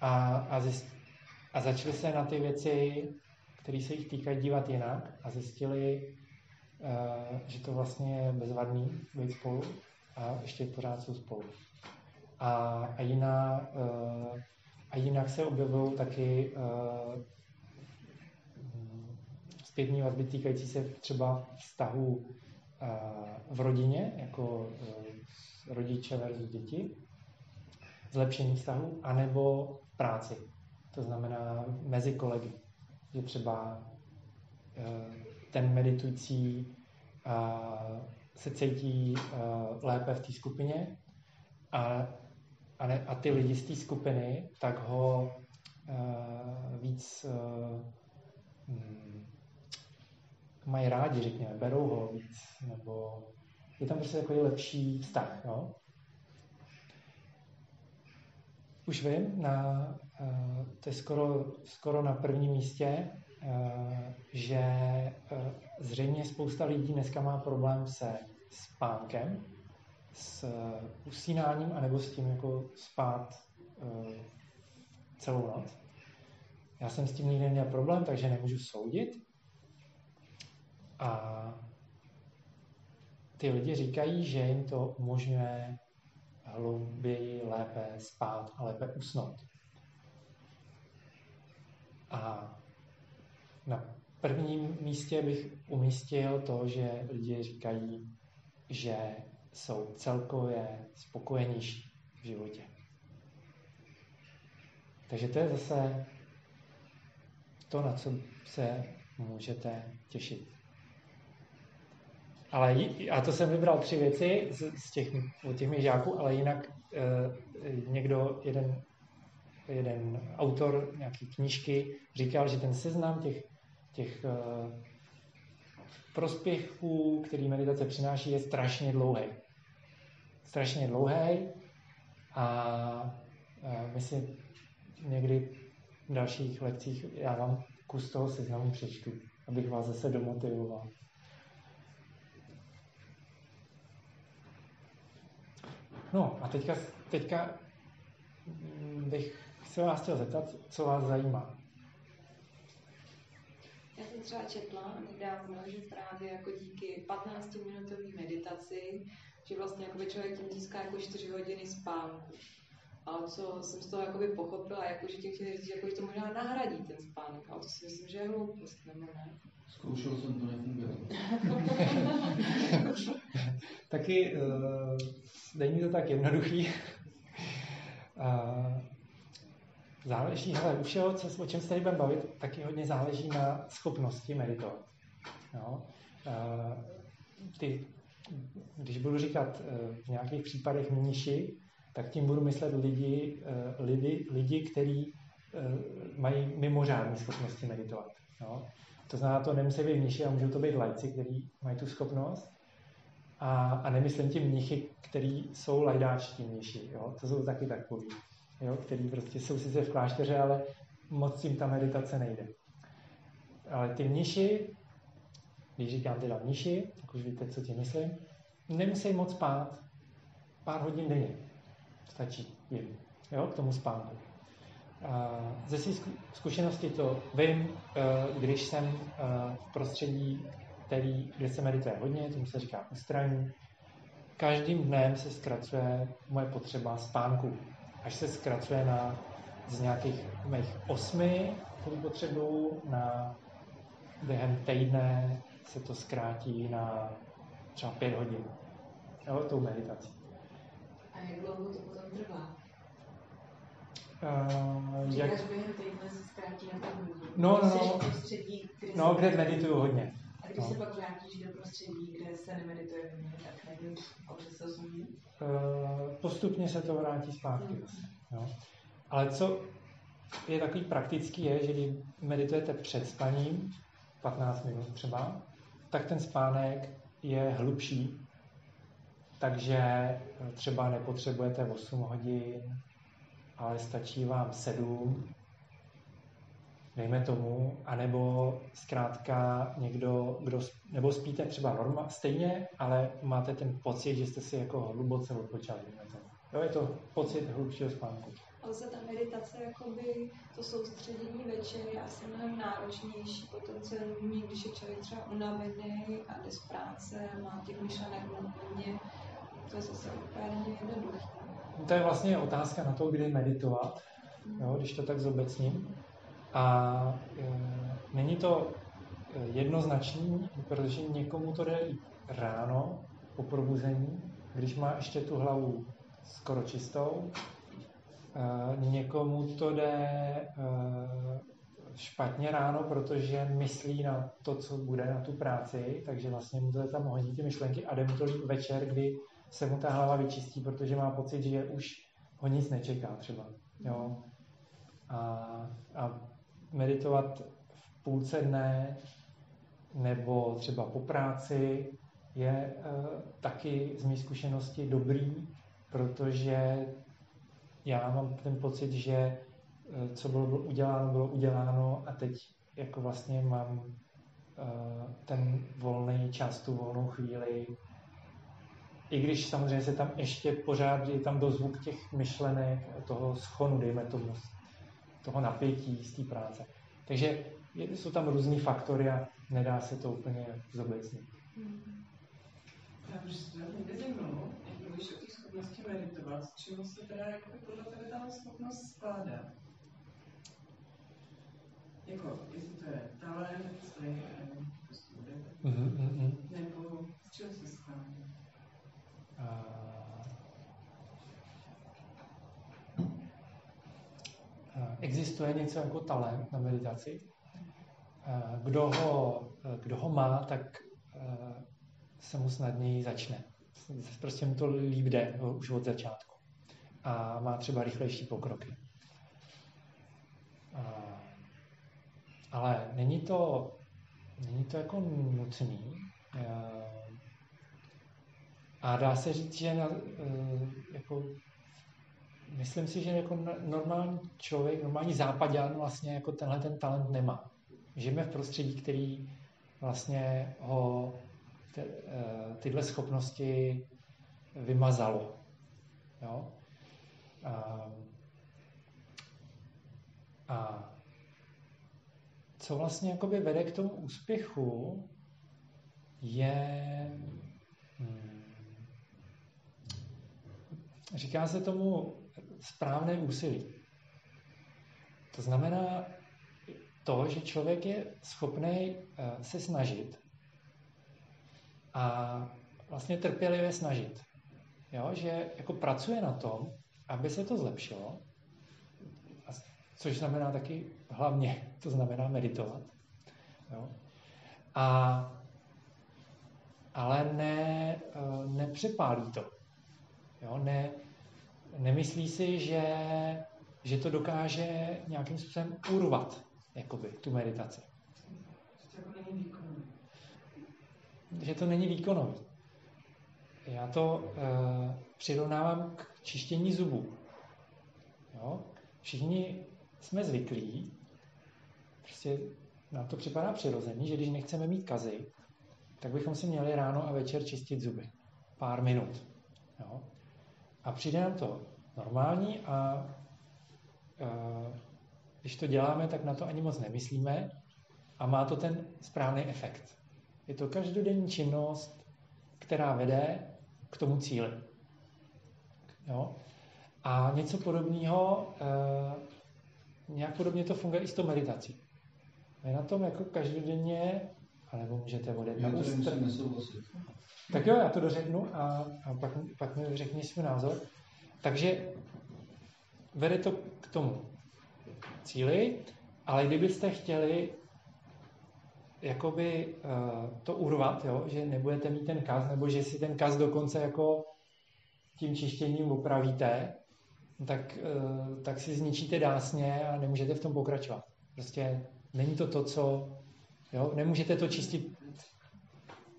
a, a, zjist, a začali se na ty věci, které se jich týkají, dívat jinak a zjistili, Eh, že to vlastně je bezvadný být spolu a ještě pořád jsou spolu. A, a, jiná, eh, a jinak se objevují taky eh, zpětní vazby týkající se třeba vztahu v rodině, jako rodiče versus děti, zlepšení vztahu, anebo v práci. To znamená mezi kolegy. Že třeba ten meditující se cítí lépe v té skupině a, a, ne, a ty lidi z té skupiny tak ho uh, víc uh, hmm, mají rádi, řekněme, berou ho víc, nebo je tam prostě takový lepší vztah. Jo? Už vím, na, uh, to je skoro, skoro na prvním místě Eh, že eh, zřejmě spousta lidí dneska má problém se spánkem, s usínáním, anebo s tím jako spát eh, celou noc. Já jsem s tím nikdy neměl problém, takže nemůžu soudit. A ty lidi říkají, že jim to umožňuje hlouběji lépe spát a lépe usnout. A na prvním místě bych umístil to, že lidi říkají, že jsou celkově spokojenější v životě. Takže to je zase to, na co se můžete těšit. Ale a to jsem vybral tři věci z, z těch, od těch mých žáků, ale jinak e, někdo, jeden, jeden autor nějaký knížky říkal, že ten seznam těch, těch e, prospěchů, který meditace přináší, je strašně dlouhý. Strašně dlouhý a my si někdy v dalších lekcích já vám kus toho seznamu přečtu, abych vás zase domotivoval. No a teďka, teďka bych se vás chtěl zeptat, co vás zajímá. Já jsem třeba četla nedávno, že právě jako díky 15-minutové meditaci, že vlastně jako člověk tím získá jako 4 hodiny spánku. Ale co jsem z toho jakoby pochopila, jako, že tím chtěli říct, jako, že to možná nahradí ten spánek, ale to si myslím, že je hloupost, nebo ne? Zkoušel jsem to, nefungovalo. Taky uh, není to tak jednoduchý. uh, záleží, hele, u všeho, co, o čem se tady budeme bavit, taky hodně záleží na schopnosti meditovat. No? Uh, ty, když budu říkat uh, v nějakých případech mniši, tak tím budu myslet lidi, uh, lidi, lidi kteří uh, mají mimořádné schopnosti meditovat. No? To znamená, to nemusí být mniši, a můžou to být lajci, kteří mají tu schopnost. A, a nemyslím tím mnichy, kteří jsou lajdáčtí mniši. Jo? To jsou taky takový, jo? který prostě jsou sice v klášteře, ale moc jim ta meditace nejde. Ale ty mniši, když říkám teda mniši, tak už víte, co tím myslím, nemusí moc spát pár hodin denně. Stačí jim, jo, k tomu spánku. Ze své zkušenosti to vím, eh, když jsem eh, v prostředí, který, kde se medituje hodně, tomu se říká ustraní, každým dnem se zkracuje moje potřeba spánku. Až se zkracuje na z nějakých mých osmi, který potřebuju, na během týdne se to zkrátí na třeba pět hodin. Jo, tou meditací. A jak dlouho to potom trvá? Uh, jak... během týdne se zkrátí na pět hodin. No, no, no. Prostředí, kde no, kde medituju hodně. A když no. se pak vrátíš do prostředí, kde se nemedituje hodně, tak nevím, se 8 hodin? Uh, postupně se to vrátí zpátky. Mm. No. Ale co je takový praktický, je, že když meditujete před spaním, 15 minut třeba, tak ten spánek je hlubší, takže třeba nepotřebujete 8 hodin, ale stačí vám sedm, dejme tomu, anebo zkrátka někdo, kdo, nebo spíte třeba norma, stejně, ale máte ten pocit, že jste si jako hluboce odpočali. Jo, je to pocit hlubšího spánku. Se ta meditace, jakoby to soustředění večer je asi mnohem náročnější potom celý když je člověk třeba unavený a jde z práce, má těch myšlenek hodně, to je zase úplně jednoduché. To je vlastně otázka na to, kdy meditovat, jo, když to tak zobecním. A e, není to jednoznačný, protože někomu to jde ráno po probuzení, když má ještě tu hlavu skoro čistou. E, někomu to jde e, špatně ráno, protože myslí na to, co bude, na tu práci, takže vlastně mu to tam hodí ty myšlenky a jde mu to večer, kdy se mu ta hlava vyčistí, protože má pocit, že už ho nic nečeká třeba. Jo? A, a meditovat v půlce dne nebo třeba po práci je e, taky z mé zkušenosti dobrý, protože já mám ten pocit, že e, co bylo, bylo uděláno, bylo uděláno a teď jako vlastně mám e, ten volný čas, tu volnou chvíli i když samozřejmě se tam ještě pořád je tam dozvuk těch myšlenek, toho schonu, dejme tomu, toho napětí z té práce. Takže jsou tam různý faktory a nedá se to úplně zobecnit. Já bych se schopnosti meditovat, z čeho se teda jako podle tebe ta schopnost skládá? Jako, jestli to je talent, jestli je prostě mhm, mhm. nebo z čeho se skládá? Uh, existuje něco jako talent na meditaci? Kdo ho, kdo ho má, tak se mu snadněji začne. Prostě mu to líp jde už od začátku. A má třeba rychlejší pokroky. Ale není to, není to jako nutný. A dá se říct, že na, jako myslím si, že jako normální člověk, normální západňan vlastně jako tenhle ten talent nemá. Žijeme v prostředí, který vlastně ho tyhle schopnosti vymazalo. Jo? A, a co vlastně jakoby vede k tomu úspěchu, je hmm, říká se tomu správné úsilí. To znamená to, že člověk je schopný eh, se snažit a vlastně trpělivě snažit. Jo? Že jako pracuje na tom, aby se to zlepšilo, což znamená taky hlavně, to znamená meditovat. Jo? A, ale ne, eh, nepřepálí to. Jo? Ne, nemyslí si, že, že to dokáže nějakým způsobem urvat jakoby, tu meditaci. Že to není výkonový. Já to uh, přirovnávám k čištění zubů. Jo? Všichni jsme zvyklí, prostě nám to připadá přirozený, že když nechceme mít kazy, tak bychom si měli ráno a večer čistit zuby. Pár minut. Jo? A přijde nám to normální a, a když to děláme, tak na to ani moc nemyslíme a má to ten správný efekt. Je to každodenní činnost, která vede k tomu cíli. Jo? A něco podobného, e, nějak podobně to funguje i s tou meditací. My na tom jako každodenně, alebo můžete odjet na to Tak jo, já to dořeknu a, a pak, pak mi řekni svůj názor. Takže vede to k tomu cíli, ale kdybyste chtěli jakoby uh, to urvat, jo, že nebudete mít ten kaz, nebo že si ten kaz dokonce jako tím čištěním opravíte, tak, uh, tak si zničíte dásně a nemůžete v tom pokračovat. Prostě není to to, co... Jo, nemůžete to čistit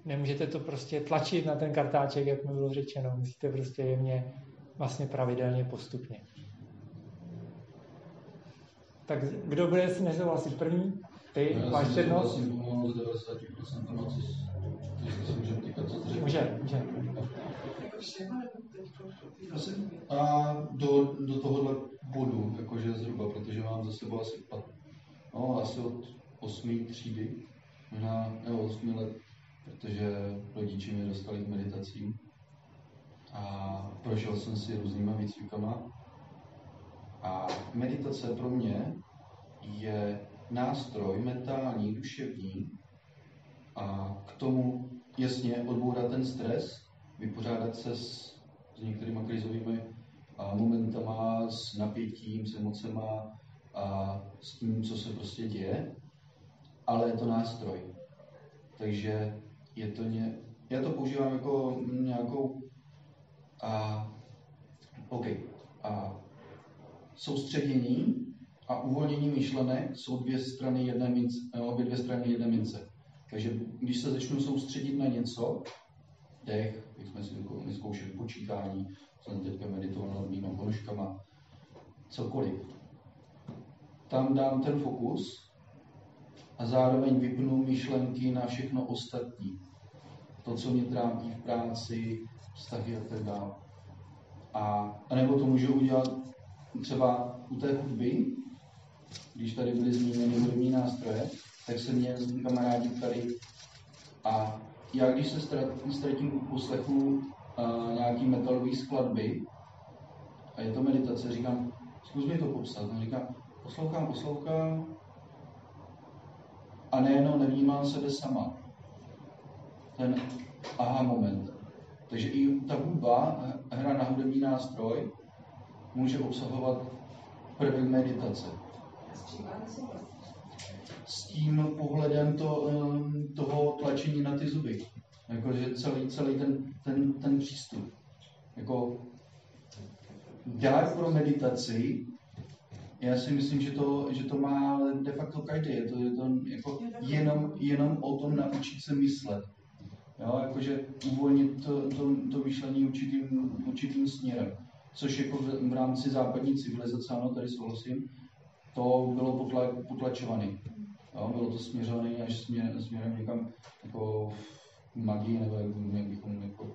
nemůžete to prostě tlačit na ten kartáček, jak mi bylo řečeno. Musíte prostě jemně vlastně pravidelně postupně. Tak kdo bude si nesouhlasit první? Ty, máš přednost? 90% Může, může. A do, do tohohle bodu, jakože zhruba, protože mám za sebou asi, no, asi od 8. třídy, možná, nebo 8 let, protože rodiče mě dostali k meditacím a prošel jsem si různýma výcvikama. A meditace pro mě je nástroj mentální, duševní a k tomu jasně odbourat ten stres, vypořádat se s, s některými krizovými a, momentama, s napětím, s emocema a s tím, co se prostě děje, ale je to nástroj. Takže je to ně, já to používám jako nějakou a, OK. A soustředění a uvolnění myšlenek jsou dvě strany jedné mince, obě dvě strany jedné mince. Takže když se začnu soustředit na něco, dech, jak jsme si vyzkoušeli počítání, jsem teďka meditoval nad mýma ponožkama, cokoliv. Tam dám ten fokus a zároveň vypnu myšlenky na všechno ostatní. To, co mě trápí v práci, vztahy a tak dále. A, a nebo to můžu udělat třeba u té hudby, když tady byly zmíněny hudební nástroje, tak se mě kamarádi ptali, a já když se ztratím poslechu a, nějaký metalový skladby a je to meditace, říkám, zkus mi to popsat. On říká, poslouchám, poslouchám a nejenom nevnímám sebe sama. Ten aha moment. Takže i ta hudba, hra na hudební nástroj, může obsahovat první meditace. S tím pohledem to, um, toho tlačení na ty zuby. Jakože celý, celý ten, ten, ten přístup. Jako dát pro meditaci, já si myslím, že to, že to má de facto každý. Je to, je to jako jenom, jenom o tom naučit se myslet. Jo, jakože uvolnit to, to, to myšlení určitým, určitým směrem. Což jako v, v rámci západní civilizace, ano, tady souhlasím, to bylo potla, potlačované. Jo, bylo to směřované až směr, směrem někam jako magii, nebo jak bychom jako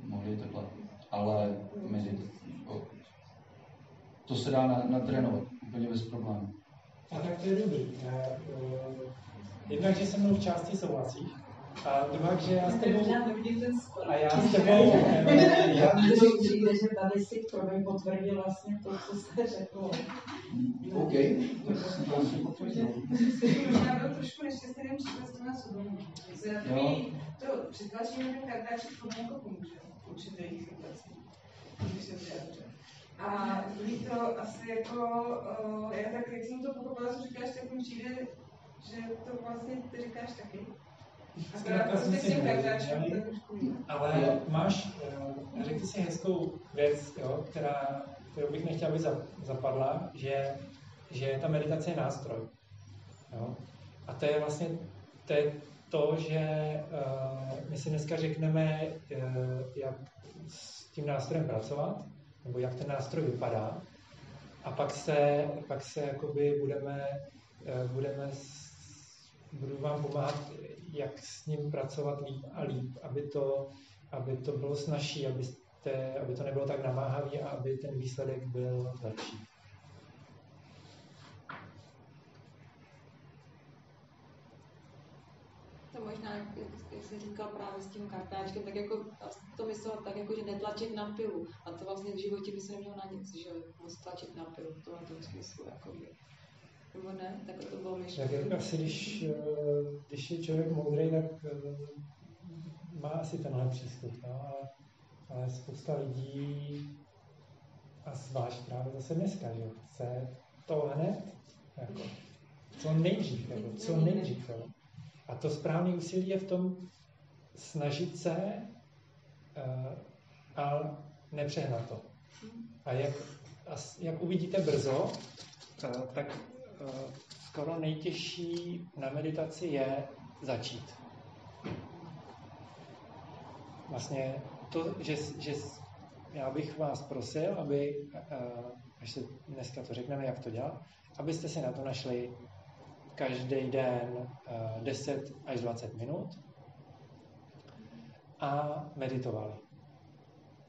mohli takhle. Ale medit, jako, to se dá natrénovat úplně bez problémů. A tak to je dobrý. Jednak, že se mnou v části souhlasíš, a druhá, že já s tebou... A já s tebou... Já to přijde, že tady si to potvrdil vlastně to, co jste řekl. OK. Já byl trošku nešťastný příklad na sodomí. To přitlačení ten kartáček jako pomůže v určitých situacích. Když se vyjádřím. A druhý to asi jako, uh, já tak, jak jsem to pochopila, co říkáš, tak mi přijde, že to vlastně ty říkáš taky. Zkrátka jsem si ale máš, uh, řekl si hezkou věc, jo, která, kterou bych nechtěl, aby zapadla, že, že ta meditace je nástroj. Jo? A to je vlastně to, je to že uh, my si dneska řekneme, uh, jak s tím nástrojem pracovat, nebo jak ten nástroj vypadá. A pak se, pak se jakoby budeme, eh, budeme budu vám pomáhat, jak s ním pracovat líp a líp, aby to, aby to bylo snažší, abyste, aby to nebylo tak namáhavý a aby ten výsledek byl lepší. To možná, jak, jak jsi říkal právě s tím kartáčkem, tak jako to myslel tak, jako, že netlačit na pilu. A to vlastně v životě by se nemělo na nic, že moc tlačit na pilu v tomhle smyslu. Jakoby. Nebo ne? Tak to bylo myšleno. Tak jako asi, když, eh, když je člověk moudrý, tak eh, má asi tenhle přístup. No? Ale, ale spousta lidí, a zvlášť právě zase dneska, že chce to hned, jako, co nejdřív, jako, co nejdřív. Jako. A to správné úsilí je v tom snažit se uh, a nepřehnat to. A jak, a jak uvidíte brzo, uh, tak uh, skoro nejtěžší na meditaci je začít. Vlastně to, že, že já bych vás prosil, aby, až se dneska to řekneme, jak to dělat, abyste si na to našli každý den 10 eh, až 20 minut a meditovali.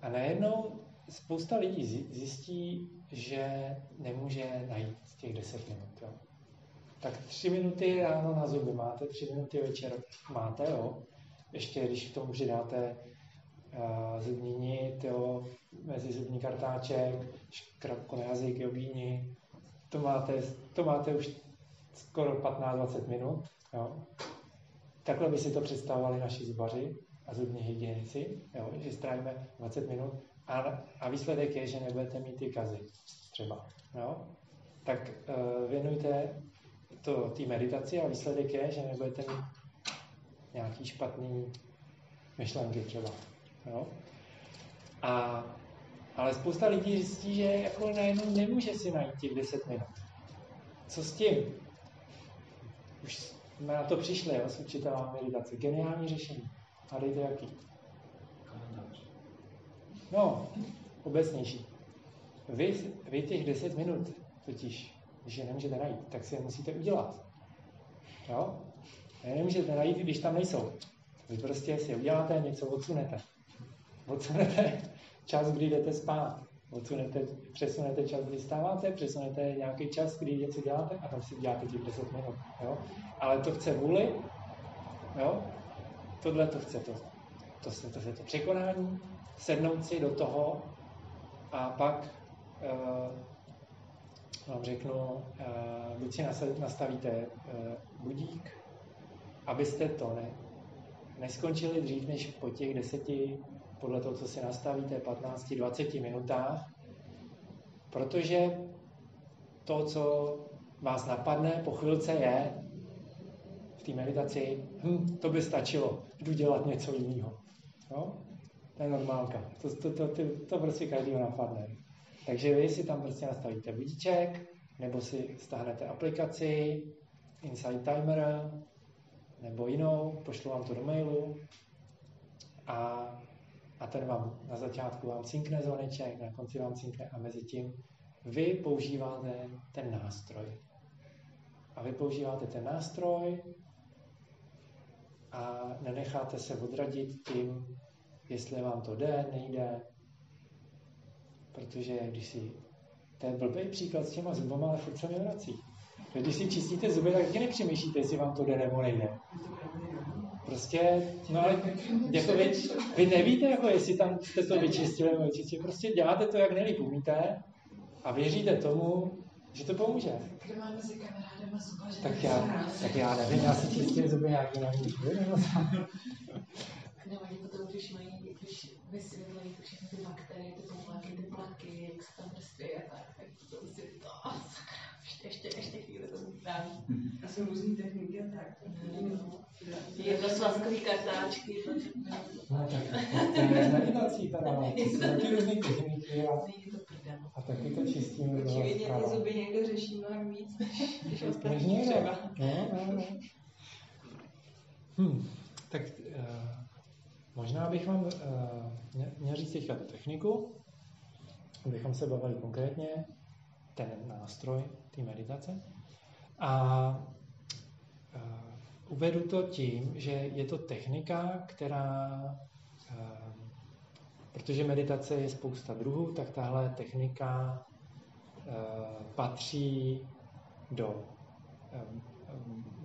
A najednou spousta lidí zjistí, že nemůže najít těch 10 minut. Jo. Tak tři minuty ráno na zuby máte, tři minuty večer máte, jo. Ještě když k tomu přidáte uh, zubní nit, jo, mezi zubní kartáček, škrabku na jazyk, jogíni, to máte, to máte už skoro 15-20 minut. Jo. Takhle by si to představovali naši zubaři a zubní hygienici, jo, že strávíme 20 minut a, a výsledek je, že nebudete mít ty kazy třeba. Jo. Tak uh, věnujte to té meditaci a výsledek je, že nebudete mít nějaký špatný myšlenky třeba. Jo. A, ale spousta lidí zjistí, že jako najednou nemůže si najít těch 10 minut. Co s tím? Už jsme na to přišli, jo, s učitelem meditace. Geniální řešení. A dejte jaký? No, obecnější. Vy, vy těch 10 minut totiž, když je nemůžete najít, tak si je musíte udělat. Jo? Je nemůžete najít, když tam nejsou. Vy prostě si je uděláte, něco odsunete. Odsunete čas, kdy jdete spát odsunete, přesunete čas, kdy stáváte, přesunete nějaký čas, kdy něco děláte a tam si děláte těch 10 minut. Jo? Ale to chce vůli, jo? tohle to chce to, to, to, to, to překonání, sednout si do toho a pak uh, vám řeknu, uh, buď si nastavíte uh, budík, abyste to ne, neskončili dřív než po těch deseti podle toho, co si nastavíte, 15-20 minutách, protože to, co vás napadne po chvilce je v té meditaci, hm, to by stačilo, jdu dělat něco jiného. No? To je normálka. To, to, to, to, to prostě každýho napadne. Takže vy si tam prostě nastavíte budíček, nebo si stáhnete aplikaci, Insight Timer, nebo jinou, pošlu vám to do mailu a, a ten vám na začátku vám cinkne zvoneček, na konci vám cinkne a mezi tím vy používáte ten nástroj. A vy používáte ten nástroj a nenecháte se odradit tím, jestli vám to jde, nejde. Protože když si, to je blbý příklad s těma zubama, ale furt se mi vrací. Když si čistíte zuby, tak taky nepřemýšlíte, jestli vám to jde nebo nejde. Prostě, no ale jako vy, vy nevíte, jako jestli tam jste to vyčistili nebo vyčistili. Prostě děláte to, jak nejlíp umíte a věříte tomu, že to pomůže. Máme Tak já, tak já nevím, já si čistím zuby nějak jinak než vy, nebo No, oni potom, když mají, když vysvětlují všechny ty bakterie, ty ty plaky, jak se tam vrství a tak, tak to si to, sakra, ještě, ještě, ještě chvíli to dám. A jsou různý techniky a tak. Jednosvazkový kartáčky. No tak to je meditací teda, to jsou taky různý techniky a, a taky to čistíme do Očividně ty zuby někdo řeší mnohem víc, než, ostatní někdo. třeba. No, no, no. Hm, tak uh, možná bych vám uh, měl říct teďka tu techniku, abychom se bavili konkrétně, ten nástroj té meditace. A uvedu to tím, že je to technika, která, uh, protože meditace je spousta druhů, tak tahle technika uh, patří do um,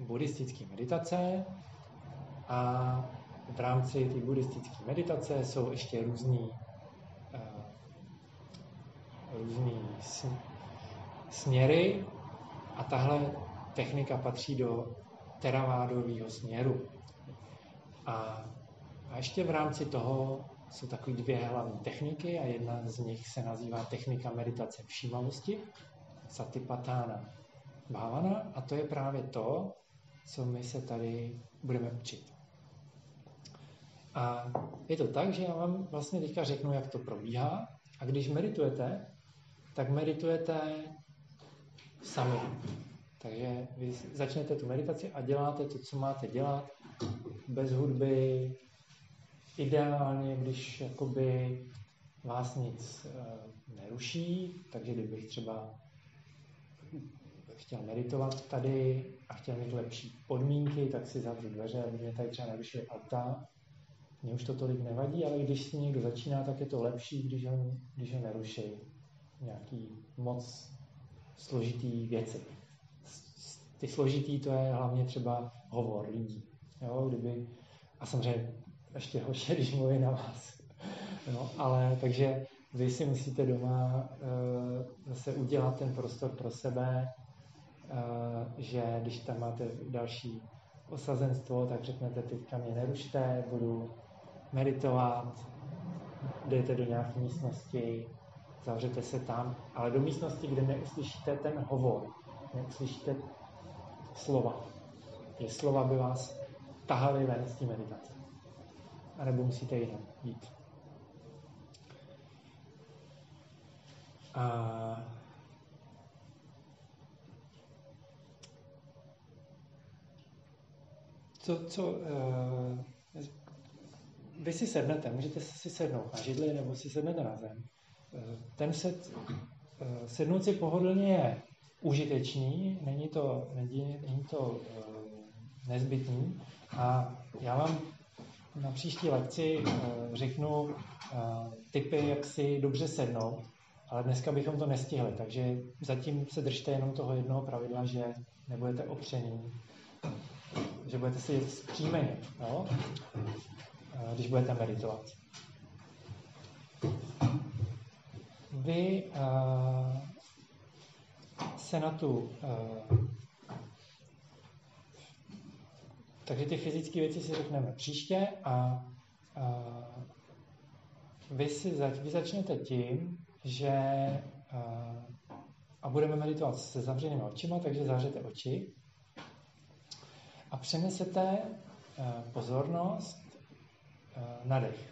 buddhistické meditace a v rámci té buddhistické meditace jsou ještě různý, různý sm- směry a tahle technika patří do teravádového směru. A, a ještě v rámci toho jsou takové dvě hlavní techniky a jedna z nich se nazývá technika meditace všímavosti, satipatthana bhavana a to je právě to, co my se tady budeme učit. A je to tak, že já vám vlastně teďka řeknu, jak to probíhá a když meditujete, tak meditujete sami. Takže vy začnete tu meditaci a děláte to, co máte dělat, bez hudby, ideálně, když jakoby vás nic e, neruší, takže kdybych třeba chtěl meditovat tady a chtěl mít lepší podmínky, tak si zavřu dveře, aby mě tady třeba nerušily auta. Mně už to tolik nevadí, ale když si někdo začíná, tak je to lepší, když ho, když ho neruší nějaký moc složitý věci. Ty složitý to je hlavně třeba hovor lidí. Jo, kdyby, a samozřejmě ještě horší, když mluví na vás. No, ale takže vy si musíte doma uh, zase udělat ten prostor pro sebe, uh, že když tam máte další osazenstvo, tak řeknete, teďka mě nerušte, budu meditovat, jdete do nějaké místnosti, zavřete se tam, ale do místnosti, kde neuslyšíte ten hovor, neuslyšíte slova. Že slova by vás tahaly ven z té meditace. A nebo musíte jinam jít. A co, co uh, vy si sednete, můžete si sednout na židli nebo si sednete na zem. Uh, ten sed, uh, sednout si pohodlně je užitečný, není to, není, není to uh, nezbytný. A já vám na příští lekci uh, řeknu uh, typy, jak si dobře sednout, ale dneska bychom to nestihli, takže zatím se držte jenom toho jednoho pravidla, že nebudete opření, že budete si zpříjmeni, jo? když budete meditovat. Vy uh, se na tu... Uh, takže ty fyzické věci si řekneme příště a uh, vy, si zač, vy začnete tím, že uh, a budeme meditovat se zavřenými očima, takže zavřete oči a přenesete eh, pozornost eh, na dech.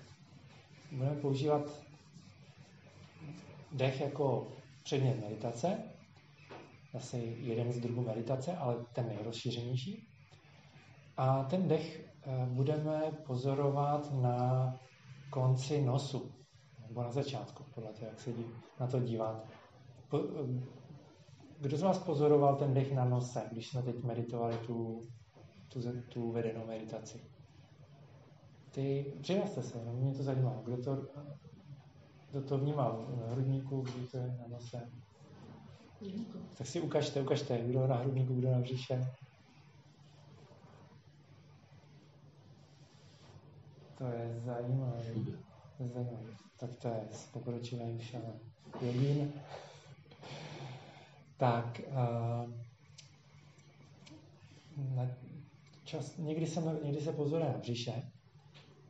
Budeme používat dech jako předmět meditace, zase jeden z druhů meditace, ale ten nejrozšířenější. A ten dech eh, budeme pozorovat na konci nosu, nebo na začátku, podle toho, jak se na to díváte. Kdo z vás pozoroval ten dech na nose, když jsme teď meditovali tu, tu, tu vedenou meditaci? Ty, přihlaste se, no, mě to zajímá. Kdo to, kdo to vnímal na hrudníku, kdo to je na nose? Tak si ukažte, ukažte, kdo na hrudníku, kdo na břiše. To je zajímavé. To je zajímavé. Tak to je pokročilý šalem. Jogín. Tak, uh, na čas, někdy, se, někdy se pozoruje na břiše,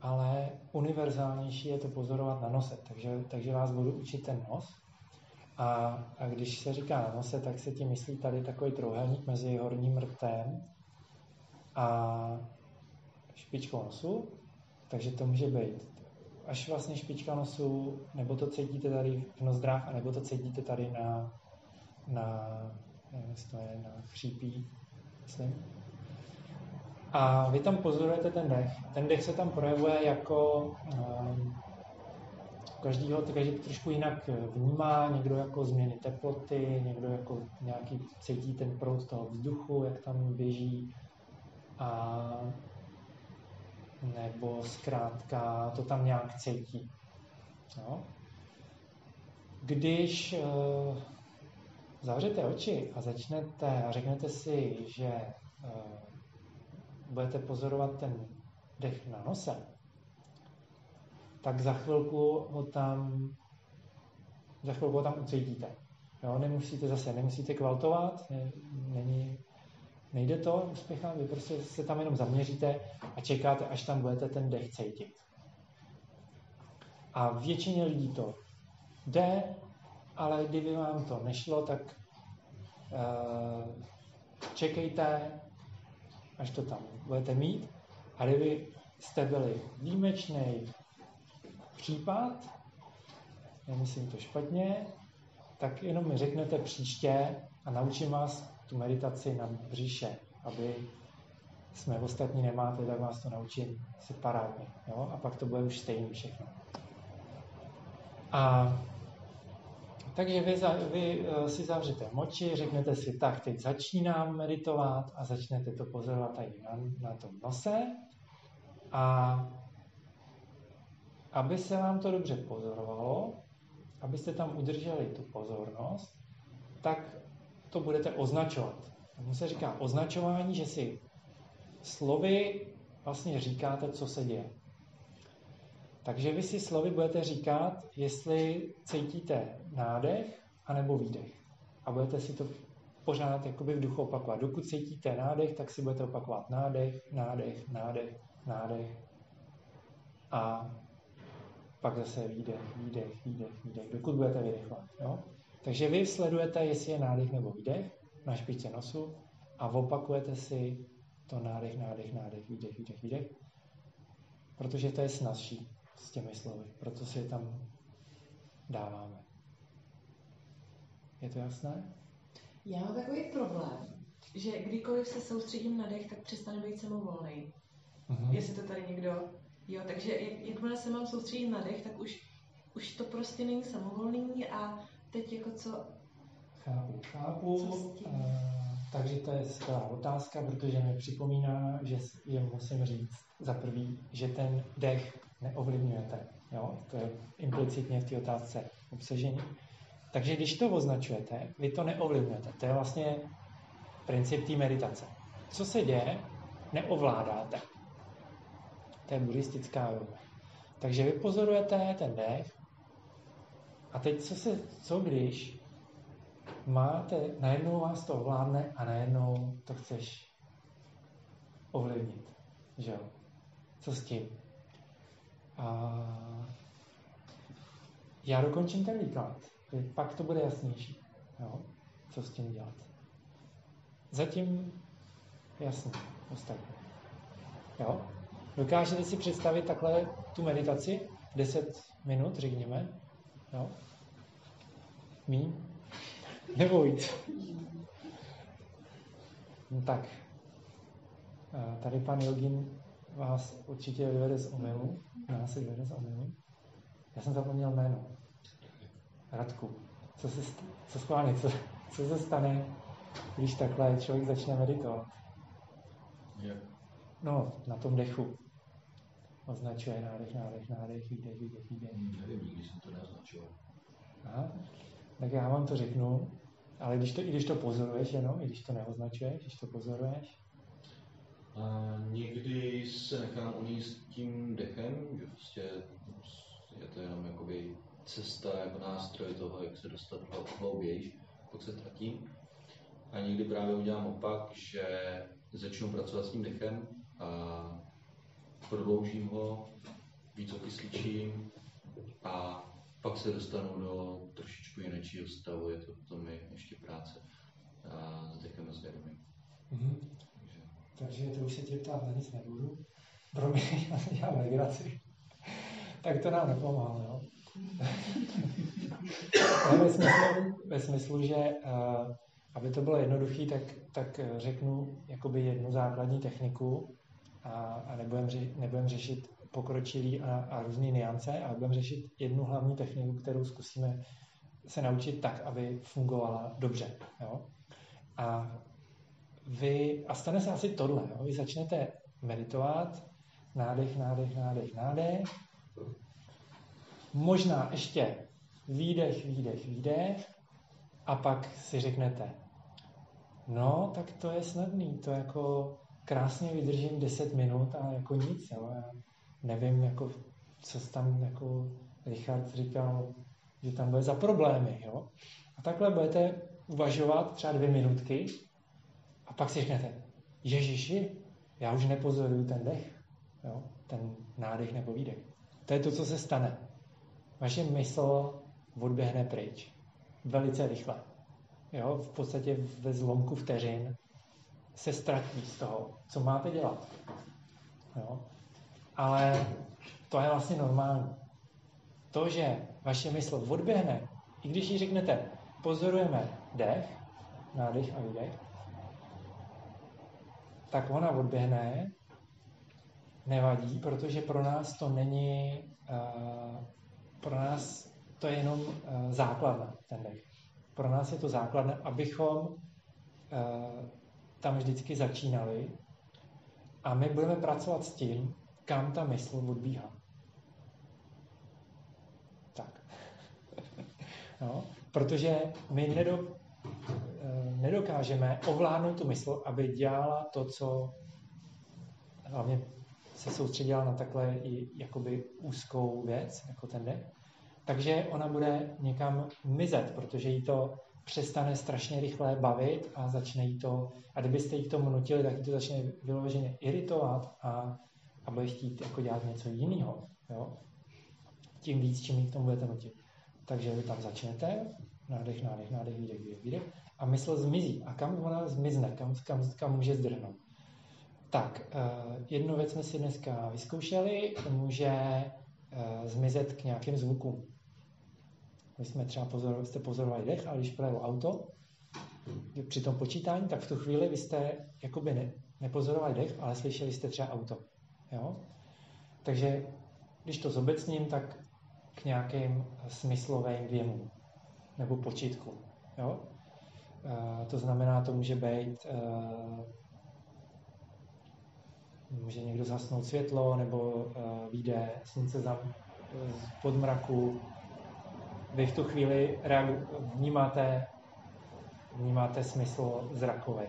ale univerzálnější je to pozorovat na nose. Takže, takže vás budu učit ten nos. A, a když se říká na nose, tak se tím myslí tady takový trouhelník mezi horním rtem a špičkou nosu. Takže to může být až vlastně špička nosu, nebo to cítíte tady v nozdrách, nebo to cítíte tady na, na nevím, jestli to je, na chřípí, myslím. A vy tam pozorujete ten dech. Ten dech se tam projevuje jako um, každýho, každý to trošku jinak vnímá, někdo jako změny teploty, někdo jako nějaký cítí ten proud toho vzduchu, jak tam běží. A nebo zkrátka to tam nějak cítí. No. Když uh, zavřete oči a začnete a řeknete si, že uh, budete pozorovat ten dech na nose, tak za chvilku ho tam za chvilku ho tam ucítíte. Jo, nemusíte zase, nemusíte kvaltovat, ne, není, nejde to uspěchat, vy prostě se tam jenom zaměříte a čekáte, až tam budete ten dech cítit. A většině lidí to jde, ale kdyby vám to nešlo, tak uh, čekejte, až to tam budete mít. A kdyby jste byli výjimečný případ, nemyslím to špatně, tak jenom mi řeknete příště a naučím vás tu meditaci na břiše, aby jsme ostatní nemáte, tak vás to naučím separátně. Jo? A pak to bude už stejný všechno. A takže vy, za, vy uh, si zavřete moči, řeknete si, tak teď začínám meditovat a začnete to pozorovat tady na, na tom nose. A aby se vám to dobře pozorovalo, abyste tam udrželi tu pozornost, tak to budete označovat. Tomu se říká označování, že si slovy vlastně říkáte, co se děje. Takže vy si slovy budete říkat, jestli cítíte nádech anebo výdech. A budete si to pořád jakoby v duchu opakovat. Dokud cítíte nádech, tak si budete opakovat nádech, nádech, nádech, nádech. A pak zase výdech, výdech, výdech, výdech, dokud budete vydechovat. Jo? Takže vy sledujete, jestli je nádech nebo výdech na špičce nosu a opakujete si to nádech, nádech, nádech, výdech, výdech, výdech, protože to je snazší s těmi slovy, proto si je tam dáváme. Je to jasné? Já mám takový problém, že kdykoliv se soustředím na dech, tak přestane být samovolný. Uh-huh. Jestli to tady někdo... Jo, takže jak, jakmile se mám soustředit na dech, tak už, už to prostě není samovolný a teď jako co... Chápu, chápu. Uh, takže to je skvělá otázka, protože mi připomíná, že je musím říct za prvý, že ten dech neovlivňujete. Jo? To je implicitně v té otázce obsažení. Takže když to označujete, vy to neovlivňujete. To je vlastně princip té meditace. Co se děje, neovládáte. To je buddhistická yoga. Takže vy pozorujete ten dech a teď co, se, co když máte, najednou vás to ovládne a najednou to chceš ovlivnit. Že jo? Co s tím? A já dokončím ten výklad, pak to bude jasnější. Jo? co s tím dělat. Zatím jasně, ostatně. Jo? Dokážete si představit takhle tu meditaci? 10 minut, řekněme. Jo? Míň? Nebo víc? No tak. Tady pan Jogin vás určitě vyvede z omylu. Nás vyvede z omylu. Já jsem zapomněl jméno. Radku. Co se, co schválně, co, co se stane, když takhle člověk začne meditovat? Jak? No, na tom dechu. Označuje nádech, nádech, nádech, výdech, výdech, výdech. Hmm, nevím, nikdy jsem to neoznačoval. Aha. Tak já vám to řeknu, ale když to, i když to pozoruješ jenom, i když to neoznačuješ, když to pozoruješ. A někdy se nechám uníst tím dechem, že prostě je to jenom jakoby cesta jako nástroj toho, jak se dostat hlouběji, pokud se tratím. A někdy právě udělám opak, že začnu pracovat s tím dechem a prodloužím ho, víc okysličím a pak se dostanu do trošičku jiného stavu, je to potom ještě práce a s dechem a vědomím. Mm-hmm. Takže. Takže to už se tě ptát na nic nebudu. Pro mě já legraci. tak to nám nepomáhá, jo? ve, smyslu, ve smyslu, že uh, aby to bylo jednoduché, tak, tak řeknu jakoby jednu základní techniku a, a nebudem, ři, nebudem řešit pokročilý a, a různé niance, ale budeme řešit jednu hlavní techniku, kterou zkusíme se naučit tak, aby fungovala dobře. Jo? A vy, a stane se asi tohle, jo? vy začnete meditovat, nádech, nádech, nádech, nádech, možná ještě výdech, výdech, výdech a pak si řeknete, no, tak to je snadný, to jako krásně vydržím 10 minut a jako nic, jo. Já nevím, jako, co tam jako Richard říkal, že tam bude za problémy, jo. A takhle budete uvažovat třeba dvě minutky a pak si řeknete, Ježiši, já už nepozoruju ten dech, jo, ten nádech nebo výdech. To je to, co se stane. Vaše mysl odběhne pryč. Velice rychle. Jo, v podstatě ve zlomku vteřin se ztratí z toho, co máte dělat. Jo? Ale to je vlastně normální. To, že vaše mysl odběhne, i když ji řeknete, pozorujeme dech, nádech a výdech, tak ona odběhne, nevadí, protože pro nás to není, uh, pro nás to je jenom uh, základna, ten dech. Pro nás je to základna, abychom uh, tam vždycky začínali a my budeme pracovat s tím, kam ta mysl odbíhá. Tak. no, protože my nedo, eh, nedokážeme ovládnout tu mysl, aby dělala to, co hlavně se soustředila na takhle i jakoby úzkou věc, jako ten dech. Takže ona bude někam mizet, protože jí to přestane strašně rychle bavit a začne jí to, a kdybyste jí k tomu nutili, tak jí to začne vyloženě iritovat a, a bude chtít jako dělat něco jiného. Jo? Tím víc, čím jí k tomu budete nutit. Takže vy tam začnete, nádech, nádech, nádech, výdech, výdech, výdech a mysl zmizí. A kam ona zmizne? Kam, kam, kam může zdrhnout? Tak, uh, jednu věc jsme si dneska vyzkoušeli, může uh, zmizet k nějakým zvukům. My jsme třeba pozor, jste pozorovali dech, ale když projelo auto, při tom počítání, tak v tu chvíli vy jste jakoby ne, nepozorovali dech, ale slyšeli jste třeba auto. Jo? Takže když to zobecním, tak k nějakým smyslovým věmům nebo počítku. Jo? E, to znamená, to může být, e, může někdo zasnout světlo, nebo e, vyjde slunce za, pod mraku, vy v tu chvíli vnímáte, vnímáte smysl zrakový.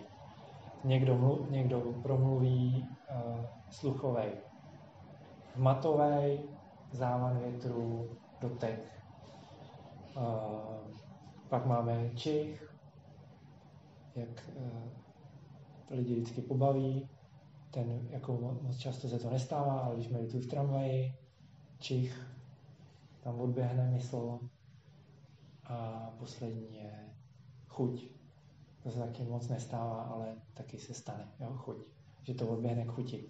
Někdo, mlu- někdo promluví uh, sluchový. Hmatový, závan větru, dotek. Uh, pak máme čich, jak uh, lidi vždycky pobaví. Ten, jako moc často se to nestává, ale když medituji v tramvaji, čich, tam odběhne mysl, a poslední je chuť. To se taky moc nestává, ale taky se stane. Jo? Chuť. Že to odběhne k chuti.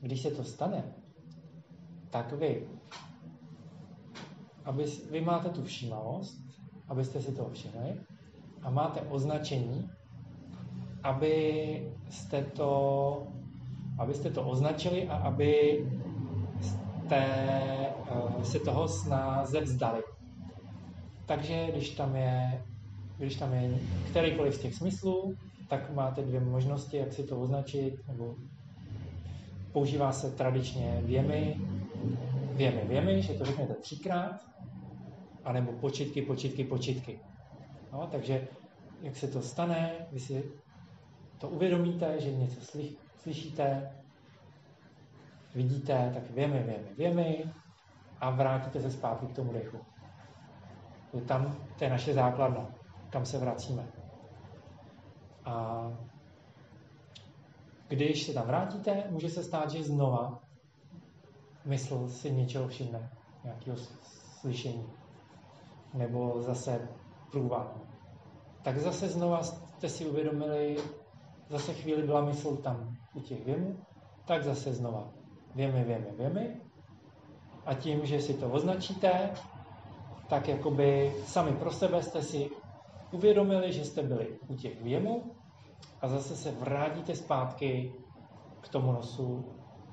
Když se to stane, tak vy, aby, vy máte tu všímavost, abyste si to všimli, a máte označení, abyste to, abyste to označili a aby jste uh, se toho snáze vzdali. Takže když tam je, když tam je kterýkoliv z těch smyslů, tak máte dvě možnosti, jak si to označit, nebo používá se tradičně věmy, věmy, věmy, že to řeknete třikrát, anebo počitky, počitky, počitky. No, takže jak se to stane, vy si to uvědomíte, že něco slyš, slyšíte, vidíte, tak věmy, věmy, věmy a vrátíte se zpátky k tomu dechu. Tam to je naše základna, kam se vracíme. A když se tam vrátíte, může se stát, že znova mysl si něčeho všimne, nějakého slyšení, nebo zase průvadu. Tak zase znova jste si uvědomili, zase chvíli byla mysl tam u těch věmů, tak zase znova věmy, věmy, věmy. A tím, že si to označíte, tak jakoby sami pro sebe jste si uvědomili, že jste byli u těch věmů a zase se vrátíte zpátky k tomu nosu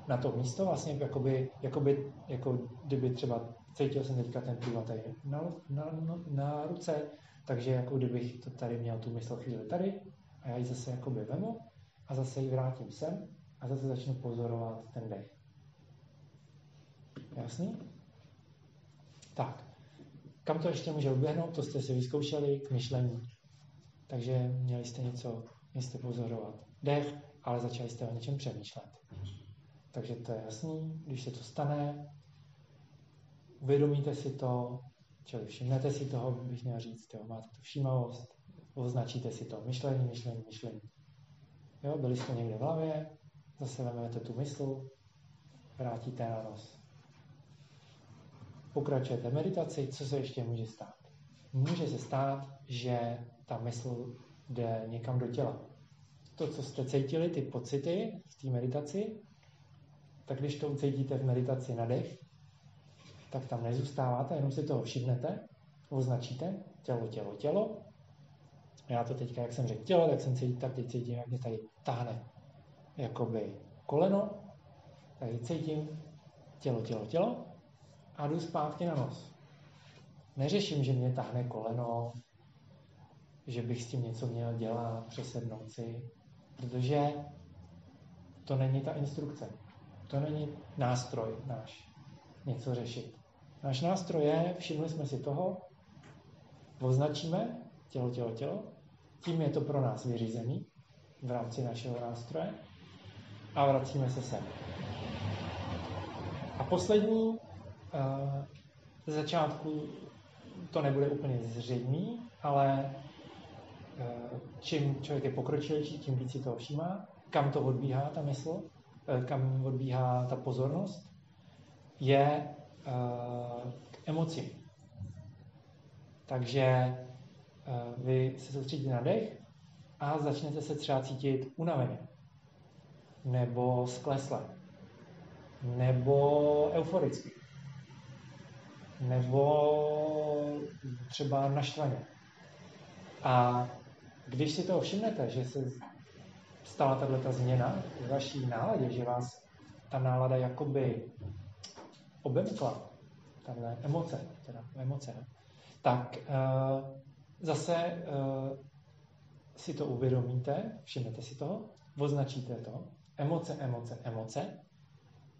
na to místo, vlastně jakoby, jakoby, jako kdyby třeba cítil jsem teďka ten průvat tady na, na, na, na ruce, takže jako kdybych to tady měl tu mysl chvíli tady a já ji zase jakoby vemu a zase ji vrátím sem a zase začnu pozorovat ten dech. Jasný? Tak. Kam to ještě může uběhnout? To jste si vyzkoušeli k myšlení. Takže měli jste něco, jste pozorovat dech, ale začali jste o něčem přemýšlet. Takže to je jasný, když se to stane, uvědomíte si to, čili všimnete si toho, bych měl říct, jo, máte tu všímavost, označíte si to myšlení, myšlení, myšlení. Jo, byli jste někde v hlavě, zase vezmete tu mysl, vrátíte na nos. Pokračujete meditaci, co se ještě může stát? Může se stát, že ta mysl jde někam do těla. To, co jste cítili, ty pocity v té meditaci, tak když to ucítíte v meditaci na dech, tak tam nezůstáváte, jenom si toho všimnete, označíte tělo, tělo, tělo. Já to teďka, jak jsem řekl tělo, tak jsem cítil, tak teď cítím, jak mě tady táhne jakoby koleno, tady cítím tělo, tělo, tělo a jdu zpátky na nos. Neřeším, že mě tahne koleno, že bych s tím něco měl dělat, přesednout si, protože to není ta instrukce. To není nástroj náš něco řešit. Náš nástroj je, všimli jsme si toho, označíme tělo, tělo, tělo, tím je to pro nás vyřízený v rámci našeho nástroje a vracíme se sem. A poslední, ze začátku to nebude úplně zřejmý, ale uh, čím člověk je pokročilejší, tím víc si toho všímá, kam to odbíhá ta mysl, uh, kam odbíhá ta pozornost, je k emocím. Takže vy se soustředíte na dech a začnete se třeba cítit unaveně. Nebo sklesle, nebo euforicky, nebo třeba naštvaně. A když si toho všimnete, že se stala tato změna v vaší náladě, že vás ta nálada jakoby obemkla, tahle emoce, teda emoce, ne? tak uh, zase uh, si to uvědomíte, všimnete si toho, označíte to emoce, emoce, emoce,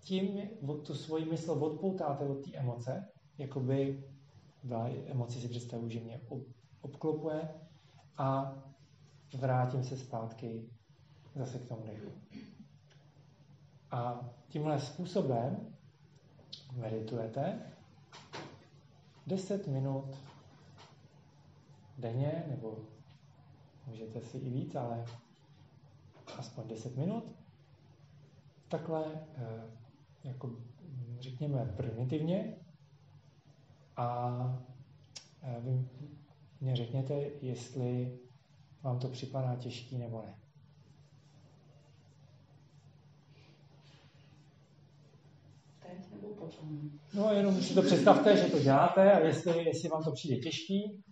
tím tu svoji mysl odpoutáte od té emoce, jakoby emoci si představuji, že mě obklopuje a vrátím se zpátky zase k tomu dechu. A tímhle způsobem meditujete 10 minut denně, nebo můžete si i víc, ale aspoň 10 minut takhle, eh, jako řekněme, primitivně a eh, vy mě řekněte, jestli vám to připadá těžký nebo ne. Teď nebo potom? No jenom si to představte, že to děláte a jestli, jestli vám to přijde těžký.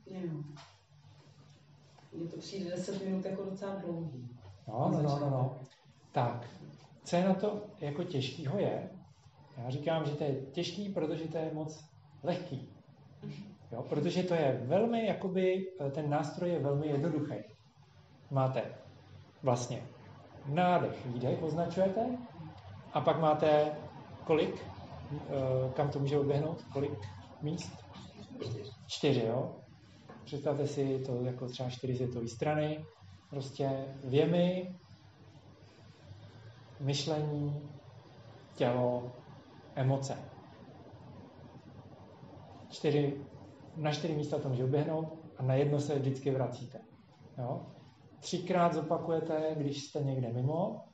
Mně to přijde 10 minut jako docela dlouhý. No, no, no, no, no. Tak, co je na to jako těžkýho je, já říkám, že to je těžký, protože to je moc lehký. Jo? Protože to je velmi, jakoby, ten nástroj je velmi jednoduchý. Máte vlastně nádech, výdech označujete a pak máte kolik, eh, kam to může oběhnout, kolik míst? Čtyři, jo? Představte si to jako třeba čtyři světové strany, prostě věmy, myšlení, tělo, emoce. Čtyři, na čtyři místa to může uběhnout a na jedno se vždycky vracíte. Jo? Třikrát zopakujete, když jste někde mimo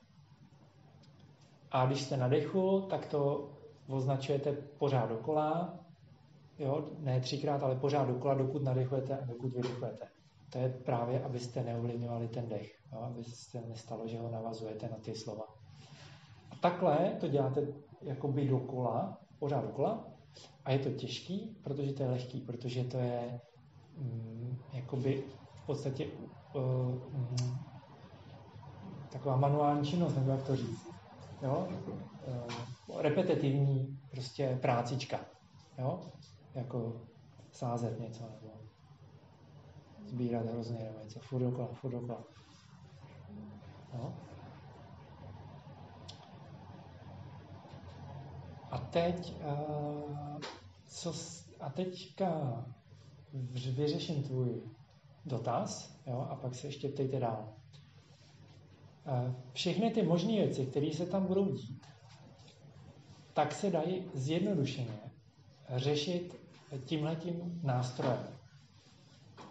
a když jste na dechu, tak to označujete pořád dokola. Jo? Ne třikrát, ale pořád dokola, dokud nadechujete a dokud vydechujete. To je právě, abyste neovlivňovali ten dech. Jo? Aby se nestalo, že ho navazujete na ty slova. A takhle to děláte jakoby dokola, pořád dokola. A je to těžký, protože to je lehký, protože to je mm, jakoby v podstatě uh, mm, taková manuální činnost, nebo jak to říct. Jo? Uh, repetitivní prostě prácička. Jo? Jako sázet něco nebo sbírat hrozně nebo něco. Furt dokola, furt dokola. Jo? A teď, uh, co, a teďka vyřeším tvůj dotaz jo, a pak se ještě ptejte dál. Uh, všechny ty možné věci, které se tam budou dít, tak se dají zjednodušeně řešit tímhletím nástrojem.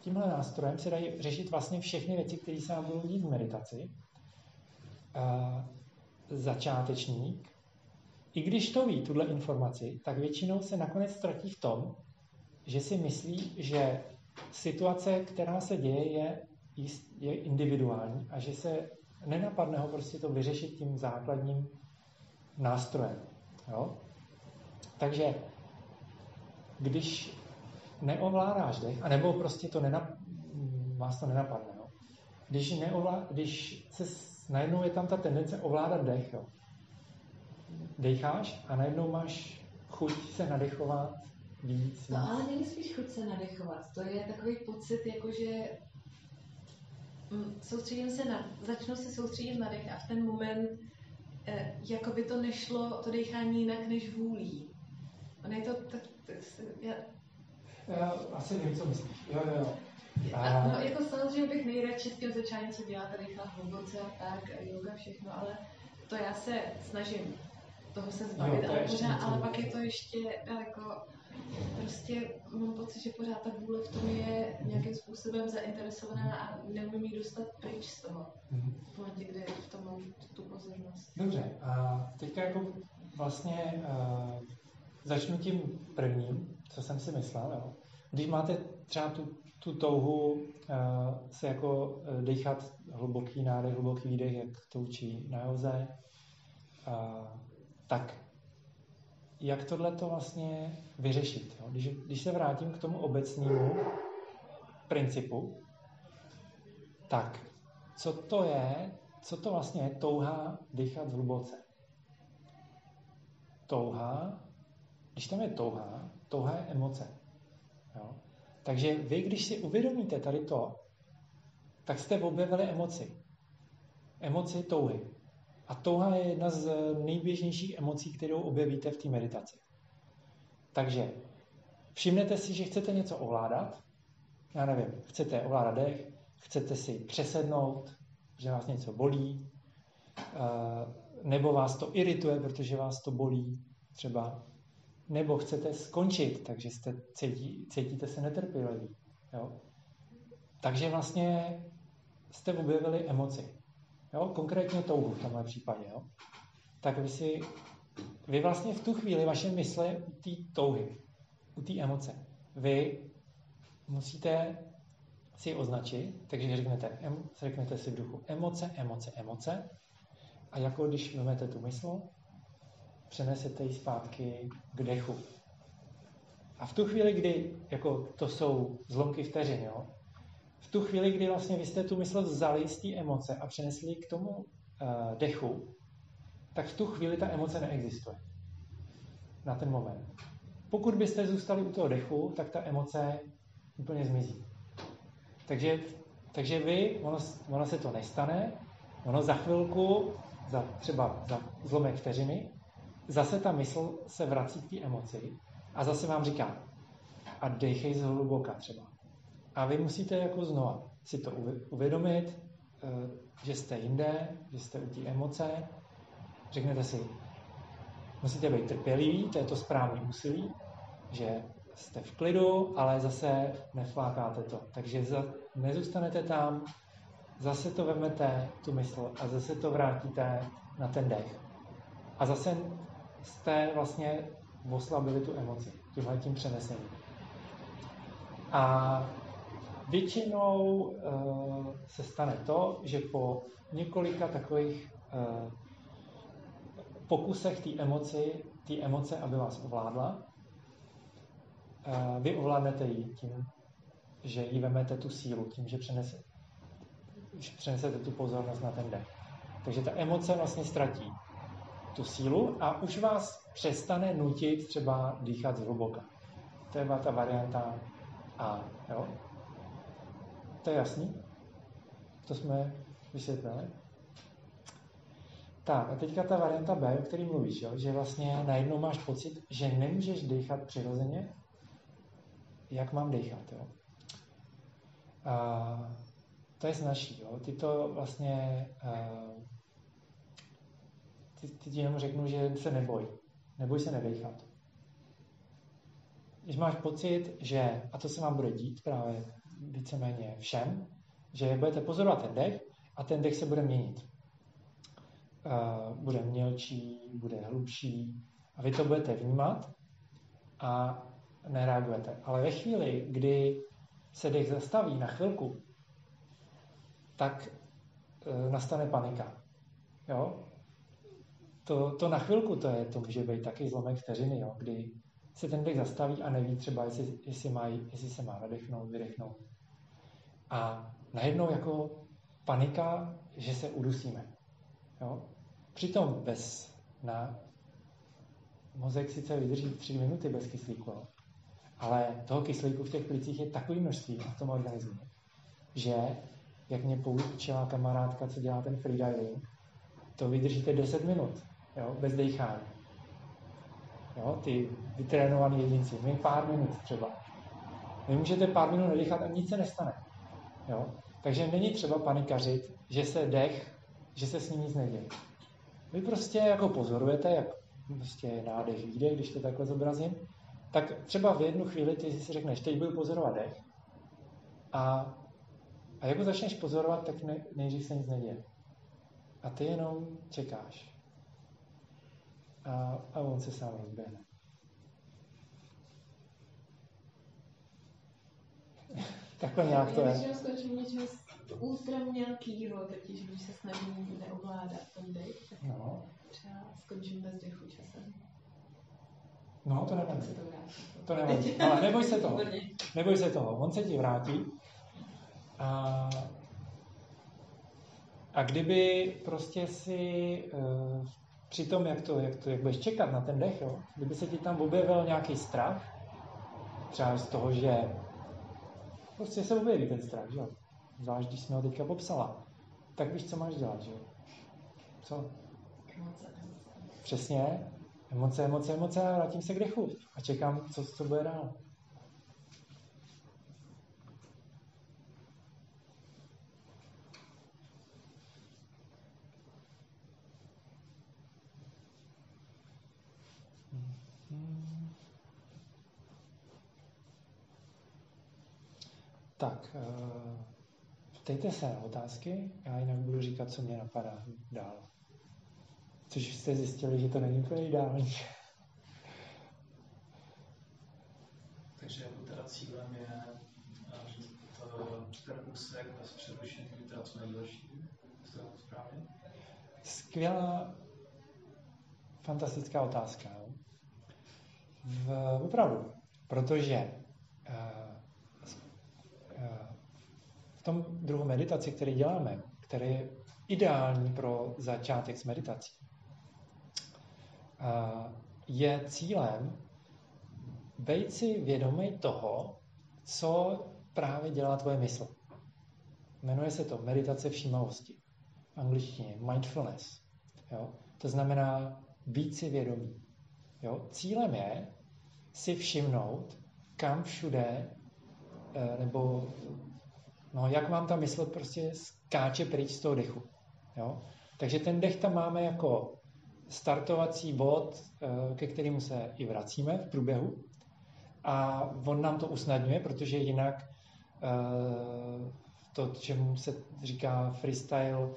Tímhle nástrojem se dají řešit vlastně všechny věci, které se vám budou dít v meditaci. Uh, začátečník i když to ví, tuhle informaci, tak většinou se nakonec ztratí v tom, že si myslí, že situace, která se děje, je, je individuální a že se nenapadne ho prostě to vyřešit tím základním nástrojem. Jo? Takže když neovládáš dech, anebo prostě to nenap, vás to nenapadne. Jo? Když, neovlá, když se najednou je tam ta tendence ovládat dech, jo? Decháš a najednou máš chuť se nadechovat víc. No ale není spíš chuť se nadechovat. To je takový pocit, jakože mm, soustředím se na, začnu se soustředit na dech a v ten moment eh, jako by to nešlo, to dechání jinak než vůlí. On je to tak, já... já asi vím, co myslíš. Jo, jo, jo. A... No, jako samozřejmě bych nejradši s tím začala něco dělat, tady hluboce a tak, a yoga, všechno, ale to já se snažím toho se zbavit, jo, ale, pořád, ale pak je to ještě daleko, prostě mám pocit, že pořád ta vůle v tom je nějakým způsobem zainteresovaná a neumím ji dostat pryč z toho. Mm-hmm. V momentě, kdy v tom mám tu pozornost. Dobře, a teďka jako vlastně uh, začnu tím prvním, co jsem si myslel. Jo. Když máte třeba tu, tu touhu uh, se jako uh, dechat hluboký nádech, hluboký výdech, jak to učí na joze, uh, tak jak tohle to vlastně vyřešit? Jo? Když, když se vrátím k tomu obecnému principu, tak co to je, co to vlastně je touha dýchat hluboce? Touha, když tam je touha, touha je emoce. Jo? Takže vy, když si uvědomíte tady to, tak jste objevili emoci. Emoci touhy. A touha je jedna z nejběžnějších emocí, kterou objevíte v té meditaci. Takže všimnete si, že chcete něco ovládat. Já nevím, chcete ovládat dech, chcete si přesednout, že vás něco bolí, eh, nebo vás to irituje, protože vás to bolí třeba, nebo chcete skončit, takže jste, cítí, cítíte se netrpěliví. Takže vlastně jste objevili emoci jo, konkrétně touhu v tomhle případě, jo, tak vy si, vy vlastně v tu chvíli vaše mysle u té touhy, u té emoce, vy musíte si označit, takže řeknete, řeknete si v duchu emoce, emoce, emoce a jako když vezmete tu mysl, přenesete ji zpátky k dechu. A v tu chvíli, kdy, jako to jsou zlomky vteřin, jo, v tu chvíli, kdy vlastně vy jste tu mysl vzali z té emoce a přenesli k tomu uh, dechu, tak v tu chvíli ta emoce neexistuje. Na ten moment. Pokud byste zůstali u toho dechu, tak ta emoce úplně zmizí. Takže, takže vy, ono, ono se to nestane, ono za chvilku, za třeba za zlomek vteřiny, zase ta mysl se vrací k té emoci a zase vám říká a dejchej z hluboka třeba. A vy musíte jako znova si to uvědomit, eh, že jste jinde, že jste u té emoce. Řeknete si, musíte být trpěliví, to je to správné úsilí, že jste v klidu, ale zase neflákáte to. Takže za, nezůstanete tam, zase to vemete, tu mysl, a zase to vrátíte na ten dech. A zase jste vlastně oslabili tu emoci, tímhle tím přenesením. A většinou uh, se stane to, že po několika takových uh, pokusech té emoci, té emoce, aby vás ovládla, uh, vy ovládnete ji tím, že jí vemete tu sílu, tím, že přenese, přenesete tu pozornost na ten dech. Takže ta emoce vlastně ztratí tu sílu a už vás přestane nutit třeba dýchat zhluboka. To je ta varianta A. Jo? To je jasný? To jsme vysvětlili. Tak, a teďka ta varianta B, o který mluvíš, jo? že vlastně najednou máš pocit, že nemůžeš dýchat přirozeně, jak mám dýchat. Jo? A to je snažší. Jo? Ty to vlastně uh, ty, ty ti jenom řeknu, že se neboj. Neboj se nedejchat. Když máš pocit, že, a to se vám bude dít právě víceméně všem, že budete pozorovat ten dech a ten dech se bude měnit. Uh, bude mělčí, bude hlubší a vy to budete vnímat a nereagujete. Ale ve chvíli, kdy se dech zastaví na chvilku, tak uh, nastane panika. Jo? To, to na chvilku, to, je, to může být taky zlomek vteřiny, jo? kdy se ten dech zastaví a neví třeba, jestli, jestli, má, jestli se má nadechnout, vydechnout. A najednou jako panika, že se udusíme. Jo? Přitom bez na mozek sice vydrží tři minuty bez kyslíku, jo? ale toho kyslíku v těch plicích je takový množství v tom organismu, že, jak mě poučila kamarádka, co dělá ten freediving, to vydržíte 10 minut, jo? bez dechání. Jo? Ty vytrénovaní jedinci, my pár minut třeba. Vy můžete pár minut nedechat a nic se nestane. Jo? Takže není třeba panikařit, že se dech, že se s ním nic neděje. Vy prostě jako pozorujete, jak prostě nádech výdech, když to takhle zobrazím, tak třeba v jednu chvíli ty si řekneš, teď budu pozorovat dech a, a jako začneš pozorovat, tak ne, nejdřív se nic neděje. A ty jenom čekáš. A, a on se sám rozběhne. Takhle nějak to je. Já skončím něčeho úzdravně mělkýho, totiž když se snažím neovládat ten dech, tak no. třeba skončím bez dechu časem. No, to nevadí. To, to nevadí. Ale neboj se toho. Neboj se toho. On se ti vrátí. A, a kdyby prostě si uh, při tom, jak to, jak to, jak budeš čekat na ten dech, jo, kdyby se ti tam objevil nějaký strach, třeba z toho, že Prostě se objeví ten strach, že jo? Zvlášť, když jsme ho teďka popsala. Tak víš, co máš dělat, že jo? Co? Přesně. Emoce, emoce, emoce a vrátím se k dechu. A čekám, co, co bude dál. Tak, eh, ptejte se na otázky, já jinak budu říkat, co mě napadá dál. Což jste zjistili, že to není úplně ideální. Takže jako teda cílem je, že to ten úsek a přerušení teda co nejdelší? správně? Skvělá, fantastická otázka. V, opravdu, protože uh, v tom druhu meditaci, který děláme, který je ideální pro začátek s meditací, uh, je cílem být si vědomý toho, co právě dělá tvoje mysl. Jmenuje se to meditace všímavosti. V angličtině mindfulness. Jo? To znamená být si vědomý. Jo? Cílem je si všimnout, kam všude, eh, nebo no, jak vám ta mysl prostě skáče pryč z toho dechu. Jo? Takže ten dech tam máme jako startovací bod, eh, ke kterému se i vracíme v průběhu. A on nám to usnadňuje, protože jinak eh, to, čemu se říká freestyle,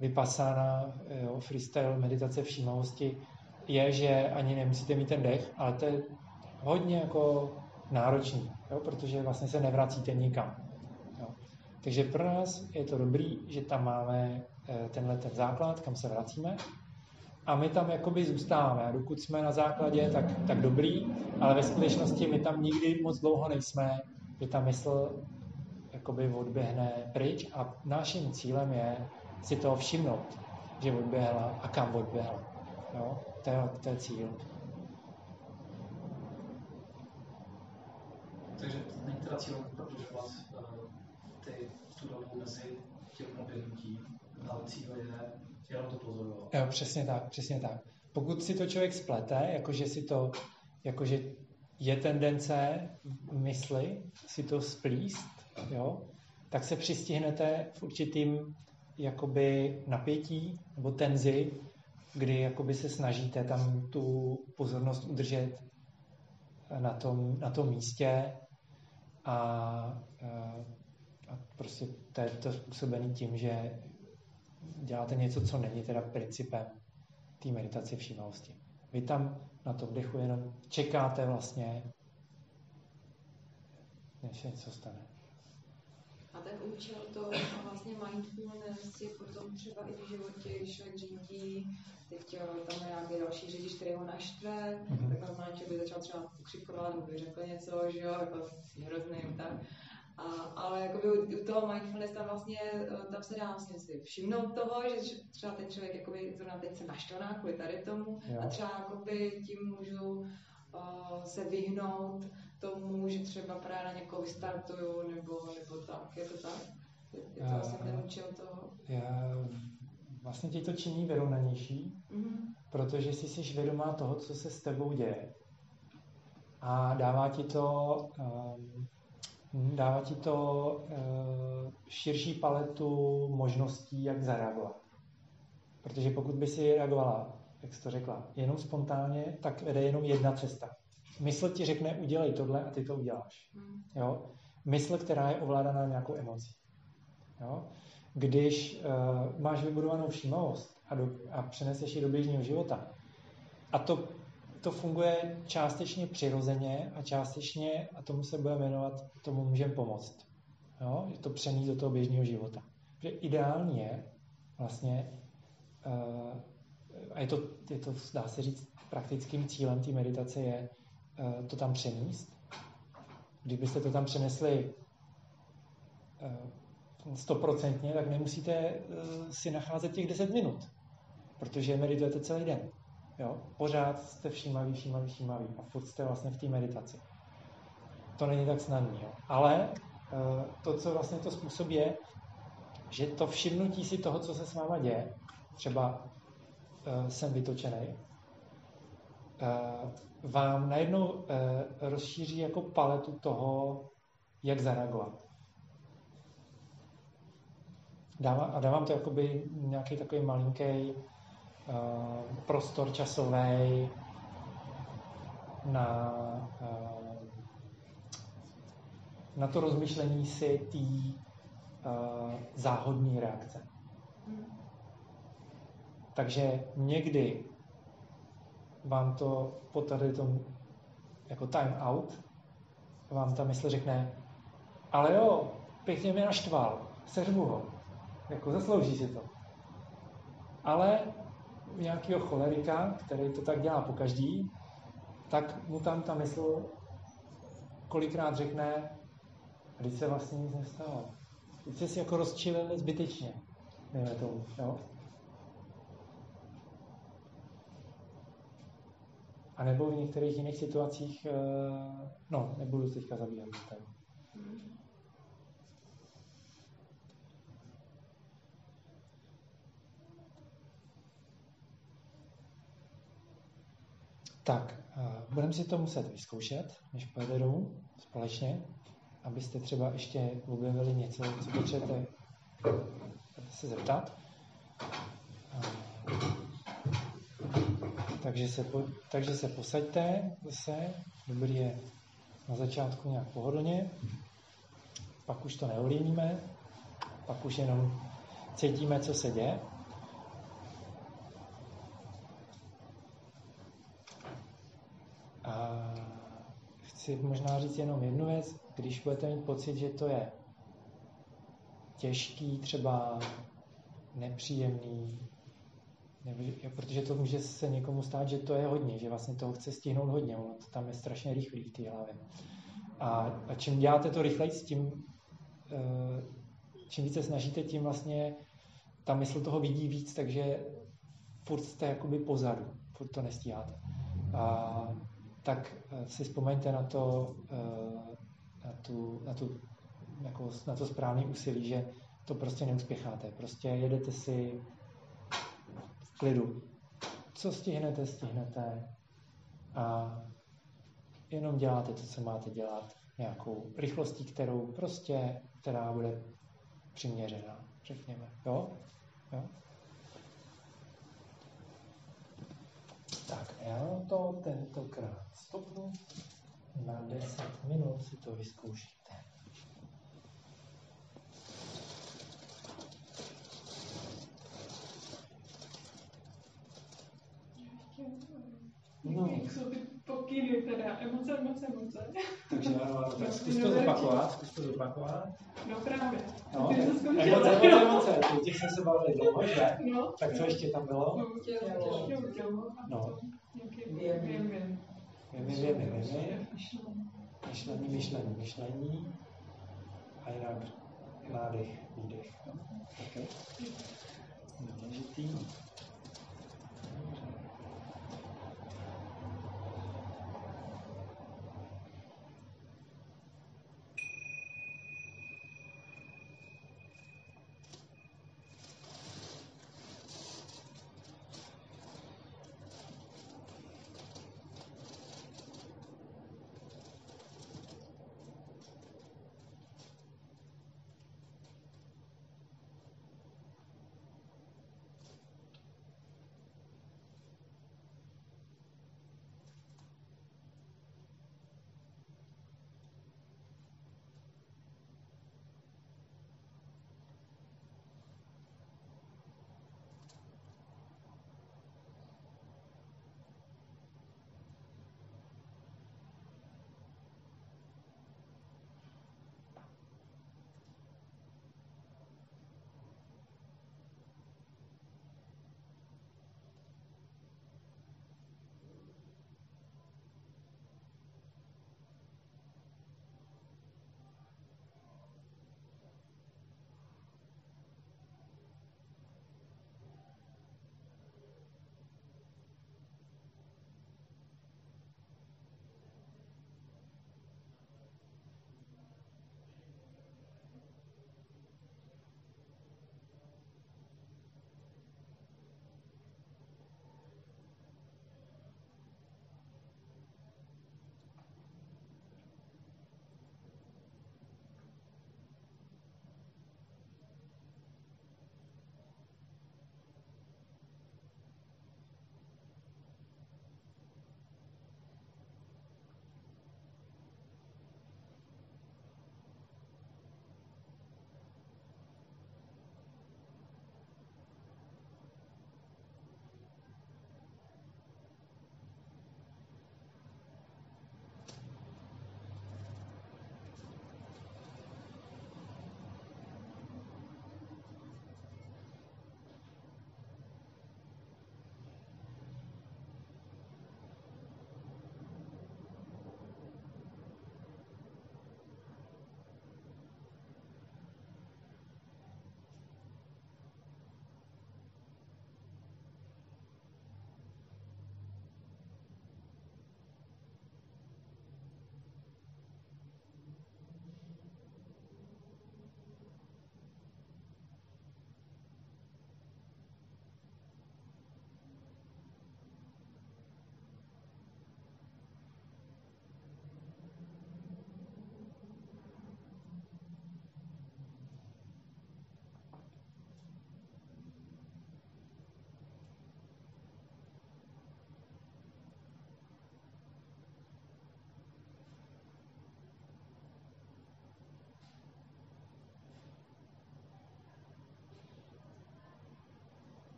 vypasána, jo, freestyle meditace všímavosti, je, že ani nemusíte mít ten dech, ale to je hodně jako náročný, jo, protože vlastně se nevracíte nikam. Jo. Takže pro nás je to dobrý, že tam máme eh, tenhle ten základ, kam se vracíme a my tam jakoby zůstáváme. A dokud jsme na základě, tak, tak dobrý, ale ve skutečnosti my tam nikdy moc dlouho nejsme, že ta mysl jakoby odběhne pryč a naším cílem je si toho všimnout, že odběhla a kam odběhla. Jo? To, je, to je cíl. Takže není teda cílem prodlužovat uh, ty, tu dobu mezi tím oběhnutím, ale cíl je jenom to pozorovat. Jo, přesně tak, přesně tak. Pokud si to člověk splete, jakože si to, jakože je tendence mysli si to splíst, jo, tak se přistihnete v určitým jakoby napětí nebo tenzi, kdy jakoby se snažíte tam tu pozornost udržet na tom, na tom místě a, a prostě to je to způsobené tím, že děláte něco, co není teda principem té meditace všímavosti. Vy tam na tom dechu jenom čekáte vlastně, než se něco stane. A ten účel to vlastně mindfulness je potom třeba i v životě, když člověk řídí, teď eh, tam je nějaký další řidič, který ho naštve, mm-hmm. tak normálně by začal třeba pokřikovat nebo by řekl něco, že jo, jako hrozný, tak a, ale jakoby u, u toho mindfulness tam vlastně, eh, tam se dá vlastně si všimnout toho, že třeba ten člověk jakoby zrovna teď se naštvaná kvůli tady tomu jo. a třeba jakoby tím můžu uh, se vyhnout tomu, že třeba právě na někoho vystartuju nebo, nebo tak, je to tak? Je, to vlastně ten účel toho? Já, vlastně ti to činí vyrovnanější, mm-hmm. protože jsi jsi vědomá toho, co se s tebou děje. A dává ti to um, dává ti to uh, širší paletu možností, jak zareagovat. Protože pokud by si reagovala, jak jsi to řekla, jenom spontánně, tak vede jenom jedna cesta. Mysl ti řekne, udělej tohle a ty to uděláš. Hmm. Jo? Mysl, která je ovládaná nějakou emocí. Jo? Když uh, máš vybudovanou všímavost a, do, a přeneseš ji do běžného života, a to to funguje částečně přirozeně a částečně, a tomu se bude jmenovat, tomu můžeme pomoct. Jo? Je to přenést do toho běžného života. Protože ideální je vlastně, uh, a je to, je to, dá se říct, praktickým cílem té meditace je to tam přenést. Kdybyste to tam přenesli uh, stoprocentně, tak nemusíte uh, si nacházet těch 10 minut, protože meditujete celý den. Jo? Pořád jste všímaví, všímaví, všímaví a furt jste vlastně v té meditaci. To není tak snadné. Ale to, co vlastně to způsob je, že to všimnutí si toho, co se s váma děje, třeba jsem vytočený, vám najednou uh, rozšíří jako paletu toho, jak zareagovat. Dávám, a dávám to jakoby nějaký takový malinký Eh, prostor časový na, uh, na to rozmyšlení si té uh, záhodní reakce. Takže někdy vám to po tady tom jako time out vám ta mysl řekne, ale jo, pěkně mě naštval, seřvu ho, jako zaslouží si to. Ale nějakého cholerika, který to tak dělá po každý, tak mu tam ta mysl kolikrát řekne, když se vlastně nic nestalo. Teď jste si jako rozčilili zbytečně, dejme tomu, jo? A nebo v některých jiných situacích, eh, no, nebudu teďka zabíhat do téma. Tak, eh, budeme si to muset vyzkoušet, než pojede domů společně, abyste třeba ještě objevili něco, co potřebujete se zeptat. Takže se, takže se posaďte zase, dobrý je na začátku nějak pohodlně, pak už to neovlivníme, pak už jenom cítíme, co se děje. A chci možná říct jenom jednu věc, když budete mít pocit, že to je těžký, třeba nepříjemný, protože to může se někomu stát, že to je hodně, že vlastně toho chce stihnout hodně, ono to tam je strašně rychlý v té hlavě. A, a čím děláte to rychleji, tím eh, čím více snažíte, tím vlastně ta mysl toho vidí víc, takže furt jste jakoby pozadu, furt to nestíháte. A, tak eh, si vzpomeňte na to, eh, na tu, na tu jako na to správné úsilí, že to prostě neuspěcháte. Prostě jedete si klidu. Co stihnete, stihnete a jenom děláte to, co máte dělat nějakou rychlostí, kterou prostě, která bude přiměřená, řekněme. Jo? jo? Tak, já to tentokrát stopnu. Na 10 minut si to vyzkouším. No. Jak jsou ty pokyny teda, emoce, emoce, emoce. Takže ano, tak zkus to zopakovat, zkus to zopakovat. No právě. No, emoce, emoce, emoce, o těch jsme se bavili dlouho, že? No. Tak co ještě tam bylo? No, tělo, tělo, tělo. No. Věm, věm, věm. Věm, věm, věm, věm. Myšlení, myšlení, myšlení. A jinak nádech, výdech. Okay. Důležitý.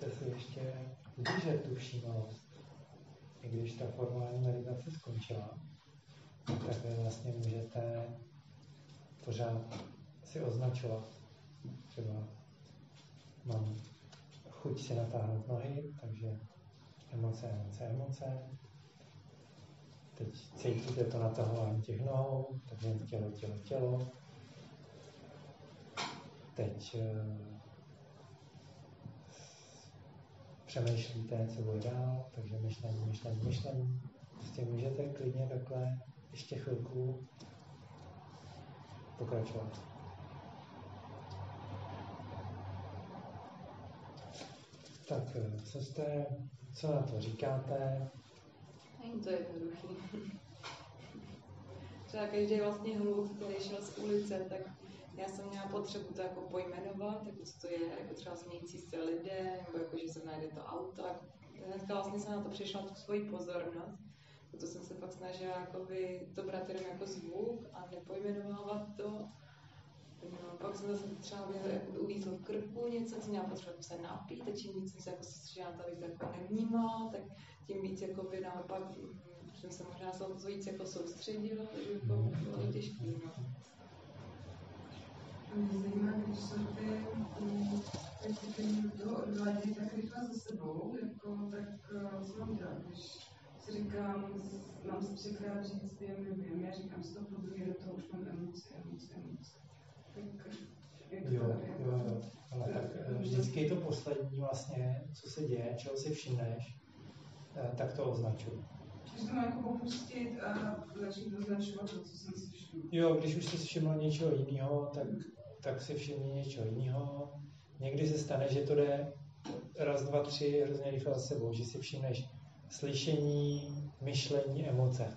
Zkuste si ještě udržet tu všímavost. I když ta formální meditace skončila, tak vy vlastně můžete pořád si označovat. Třeba mám chuť si natáhnout nohy, takže emoce, emoce, emoce. Teď cítíte to natahování těch nohou, takže tělo, tělo, tělo. Teď uh, přemýšlíte, co bude dál, takže myšlení, myšlení, myšlení. Prostě můžete klidně takhle ještě chvilku pokračovat. Tak, eh, co jste, co na to říkáte? Není to jednoduchý. Třeba každý vlastně hluk, který šel z ulice, tak já jsem měla potřebu to jako pojmenovat, jako co to je, jako třeba smějící se lidé, nebo jako, že se najde to auto. A dneska vlastně jsem na to přišla tu svoji pozornost. Proto jsem se pak snažila jakoby, to brát jenom jako zvuk a nepojmenovávat to. No, pak jsem zase třeba uvízl v krku něco, co měla potřebu se napít a čím víc jsem se jako soustředila, to jako nevnímala, tak tím víc jako by naopak mm, jsem se možná se víc jako soustředila, takže jako bylo těžké. No. Zajímá, když jsou ty, ty toho odvádí tak rychle za sebou, jako, tak eh, co mám dělat, když si říkám, mám si třikrát říct, vím, vím, já říkám stop, po druhé do toho už mám emoce, emoce, emoce. Tak, jo, jo, jo. Ale tak eh, vždycky to poslední vlastně, co se děje, čeho si všimneš, eh, tak to označuju. Když to mám jako opustit a začít označovat to, co jsem si všiml. Jo, když už jsi všiml něčeho jiného, tak, tak si všimni něčeho jiného. Někdy se stane, že to jde raz, dva, tři hrozně rychle za sebou, že si všimneš slyšení, myšlení, emoce.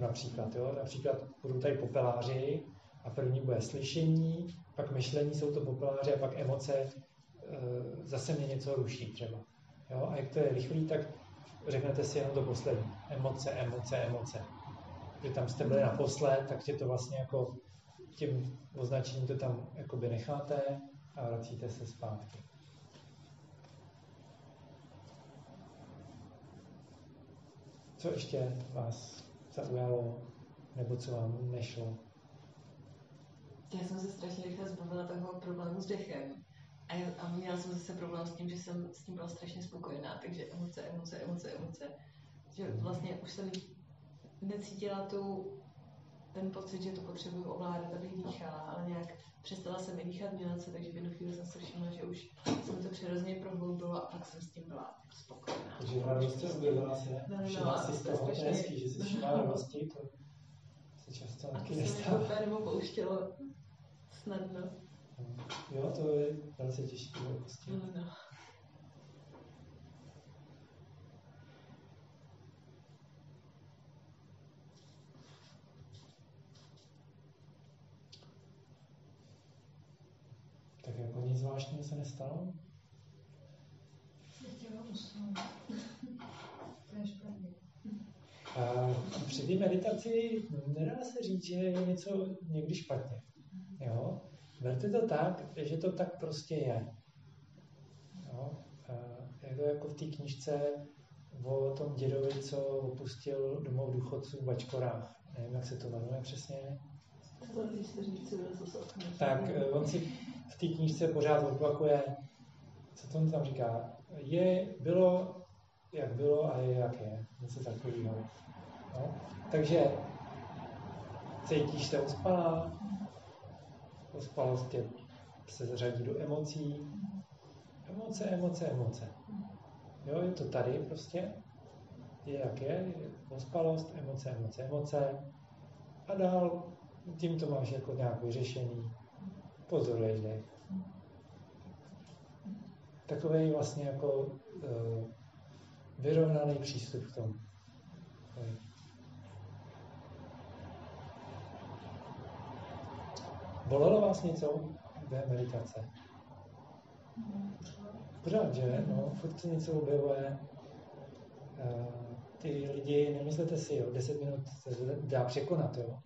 Například, jo? Například budu tady popeláři a první bude slyšení, pak myšlení jsou to popeláři a pak emoce e, zase mě něco ruší třeba. Jo? A jak to je rychlý, tak řeknete si jenom to poslední. Emoce, emoce, emoce. Když tam jste byli naposled, tak tě to vlastně jako tím označením to tam jakoby necháte a vracíte se zpátky. Co ještě vás zaujalo, nebo co vám nešlo? Já jsem se strašně rychle zbavila toho problému s dechem. A, já, a měla jsem zase problém s tím, že jsem s tím byla strašně spokojená, takže emoce, emoce, emoce, emoce. Že Mhm. vlastně už jsem necítila tu, ten pocit, že to potřebuju ovládat, abych dýchala, ale nějak přestala jsem i dýchat mělce, takže v jednu chvíli jsem se všimla, že už se mi to přirozeně prohloubilo a pak jsem s tím byla spokojená. Takže radost se objevila se, No, no, všimla no, si z to toho, to je hezký, že si všimla radosti, to se často A to taky se mi nestává. úplně nepouštělo snadno. Jo, to je velice těžké prostě. No, no. Tak jako nic zvláštního se nestalo? Chtěla usnout. To je špatně. A při té meditaci nedá se říct, že je něco někdy špatně. Jo? Berte to tak, že to tak prostě je. Jo? A je to jako v té knižce o tom dědovi, co opustil domov důchodců v Bačkorách. Nevím, jak se to jmenuje přesně. Tak eh, on si v té knižce pořád opakuje, co to on tam říká. Je, bylo, jak bylo a je, jak je. Něco takového. No? Takže cítíš se ospalá, ospalost tě se zařadí do emocí. Emoce, emoce, emoce. Jo, je to tady prostě. Je jak je, je ospalost, emoce, emoce, emoce. A dál tím to máš jako nějak vyřešený. Pozoruješ dech. Takový vlastně jako uh, vyrovnaný přístup k tomu. Bolelo vás něco ve meditace? Pořád, že? No, furt se něco objevuje. Uh, ty lidi, nemyslete si, jo, 10 minut se dá překonat, jo.